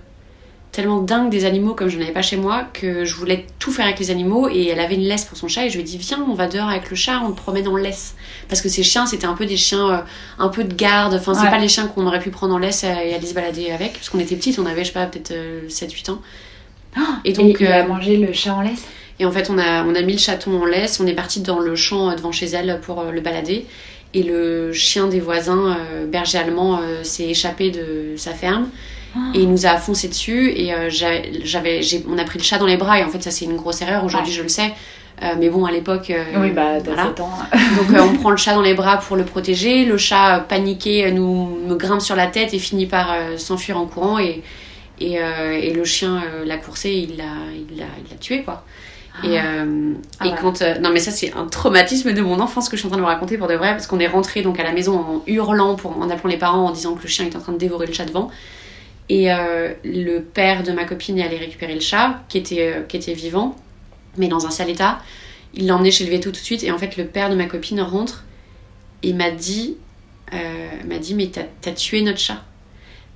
tellement dingue des animaux comme je n'en avais pas chez moi que je voulais tout faire avec les animaux. Et elle avait une laisse pour son chat. Et je lui ai dit Viens, on va dehors avec le chat, on le promène en laisse. Parce que ces chiens, c'était un peu des chiens euh, un peu de garde. Enfin, c'est Ouais. pas les chiens qu'on aurait pu prendre en laisse et aller se balader avec. Parce qu'on était petites, on avait, je sais pas, peut-être 7-8 ans. Et donc, et il a euh, mangé le chat en laisse? et en fait, on a, on a mis le chaton en laisse, on est parti dans le champ euh, devant chez elle pour euh, le balader. Et le chien des voisins, euh, berger allemand, euh, s'est échappé de sa ferme et il nous a foncé dessus. Et euh, j'a- j'avais, j'ai- on a pris le chat dans les bras. Et en fait, ça, c'est une grosse erreur. Aujourd'hui, je le sais. Mais bon, à l'époque. Oui, bah, voilà. 7 ans. Donc, on prend le chat dans les bras pour le protéger. Le chat, paniqué, nous me grimpe sur la tête et finit par s'enfuir en courant. Et, et, et le chien l'a coursé, il l'a, il l'a, il l'a tué, quoi. Et, euh, Ah et ouais. quand. euh, non, mais ça, c'est un traumatisme de mon enfance que je suis en train de me raconter pour de vrai, parce qu'on est rentré donc à la maison en hurlant, pour, en appelant les parents, en disant que le chien était en train de dévorer le chat devant. Et euh, le père de ma copine est allé récupérer le chat, qui était, qui était vivant, mais dans un sale état. Il l'a emmené chez le veto tout de suite, et en fait, le père de ma copine rentre et m'a dit, m'a dit, mais t'as, t'as tué notre chat.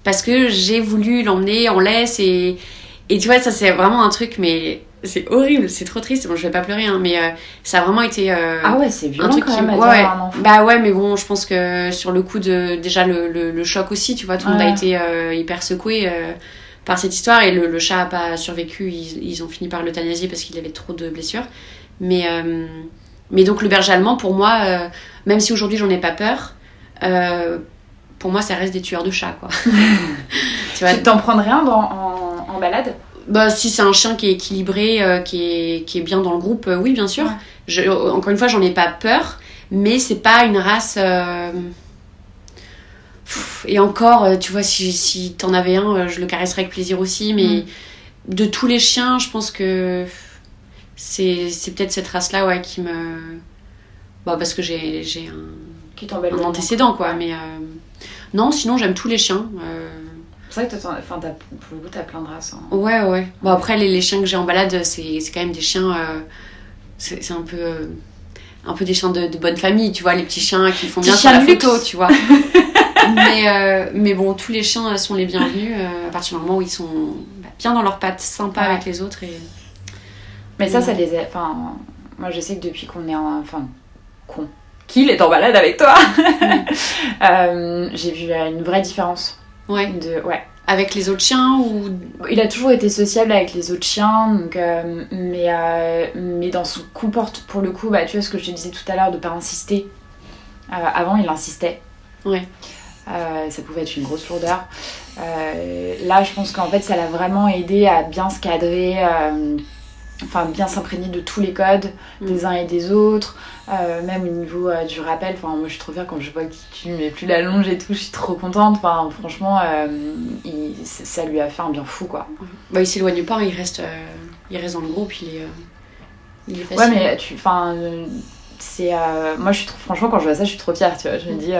Parce que j'ai voulu l'emmener en laisse, et, et tu vois, ça c'est vraiment un truc, mais c'est horrible, c'est trop triste. Bon, je vais pas pleurer, hein, mais euh, ça a vraiment été. euh, Ah ouais, c'est un violent truc quand qui même à ouais, un bah ouais mais bon je pense que sur le coup de déjà le, le, le choc aussi tu vois tout le monde a été euh, hyper secoué par cette histoire et le, le chat a pas survécu. Ils, ils ont fini par l'euthanasier parce qu'il avait trop de blessures. Mais mais donc le berger allemand pour moi même si aujourd'hui j'en ai pas peur pour moi ça reste des tueurs de chats quoi. Tu vois t'en prendrais un dans- en, en balade? Bah, si c'est un chien qui est équilibré, euh, qui, est, qui est bien dans le groupe, euh, oui, bien sûr. Ouais. Je, encore une fois, j'en ai pas peur, mais c'est pas une race. euh, pff, Et encore, euh, tu vois, si, si t'en avais un, euh, je le caresserais avec plaisir aussi, mais de tous les chiens, je pense que c'est c'est peut-être cette race-là ouais, qui me. Bah, parce que j'ai j'ai un, Qui antécédent, quoi, mais. euh, Non, sinon, j'aime tous les chiens. euh, C'est vrai que t'as, enfin, t'as- pour le coup, t'as plein de races. hein. Ouais, ouais. Bon, après, les, les chiens que j'ai en balade, c'est quand même des chiens. euh, c'est un peu. euh, un peu des chiens de, de bonne famille, tu vois, les petits chiens qui font bien sur la photo, tu vois. mais, euh, mais bon, tous les chiens euh, sont les bienvenus euh, à partir du moment où ils sont bah, bien dans leurs pattes, sympas Ouais. avec les autres. Et... Mais ça, ça les a. Enfin, moi, je sais que depuis qu'on est en. Enfin, qu'on. Qu'il est en balade avec toi, j'ai vu une vraie différence. Ouais. De, ouais. Avec les autres chiens ou? Il a toujours été sociable avec les autres chiens, donc, euh, mais, euh, mais dans son comportement, pour le coup, bah, tu vois ce que je te disais tout à l'heure de pas insister. Euh, avant, il insistait. Ouais. Ça pouvait être une grosse lourdeur. Là, je pense qu'en fait, ça l'a vraiment aidé à bien se cadrer, enfin bien s'imprégner de tous les codes Mm. des uns et des autres, euh, même au niveau euh, du rappel. Enfin, moi, je suis trop fière quand je vois que tu mets plus la longe et tout. Je suis trop contente. Enfin, franchement, euh, il- ça lui a fait un bien fou, quoi. Bah, il s'éloigne pas, il reste, il reste dans le groupe, il est, il est facile. Ouais, mais tu, enfin, c'est, moi, je suis trop, franchement, quand je vois ça, je suis trop fière. Tu vois, je me dis,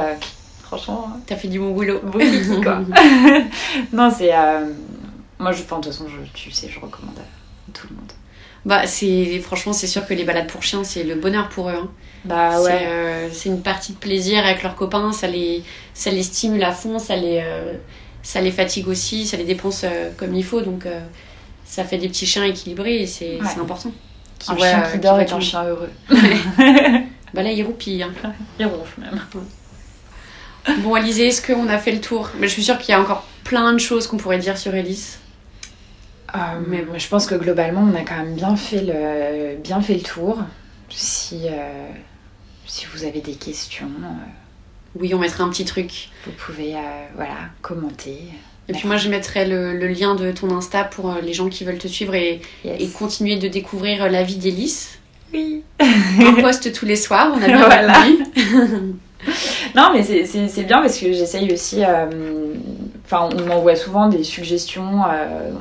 franchement. T'as fait du bon boulot. Quoi. non, c'est. moi, je, de toute façon, je, tu sais, je recommande à tout le monde. Bah, c'est franchement, c'est sûr que les balades pour chiens, c'est le bonheur pour eux. hein. Bah C'est, ouais. euh, c'est une partie de plaisir avec leurs copains, ça les, ça les stimule à fond, ça les, euh, ça les fatigue aussi, ça les dépense euh, comme il faut, donc euh, ça fait des petits chiens équilibrés et c'est Ouais. c'est important. Qui un chien euh, qui dort voient est un chien heureux. Bah là, il roupille. hein. Il ronfle même. Bon, Alizé, est-ce qu'on a fait le tour? Mais je suis sûre qu'il y a encore plein de choses qu'on pourrait dire sur Elise. Euh, mais bon, je pense que globalement, on a quand même bien fait le, bien fait le tour. Si, euh, si vous avez des questions, euh, Oui, on mettra un petit truc. vous pouvez euh, voilà, commenter. Et puis moi, je mettrai le, le lien de ton Insta pour les gens qui veulent te suivre et, Yes. et continuer de découvrir la vie d'Elise. Oui. Un post tous les soirs, on a bien Voilà. Non, mais c'est bien parce que j'essaye aussi. Euh, enfin, on m'envoie souvent des suggestions,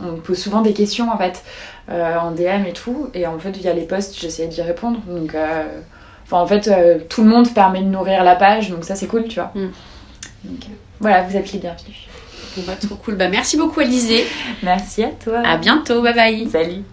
on me pose souvent des questions en fait en DM et tout, et en fait via les posts j'essaie d'y répondre. Donc, enfin en fait tout le monde permet de nourrir la page, donc ça c'est cool, tu vois. Mm. Donc voilà, vous êtes les bienvenus. Bon bah trop cool. Bah merci beaucoup Alizé. Merci à toi. À bientôt. Bye bye. Salut.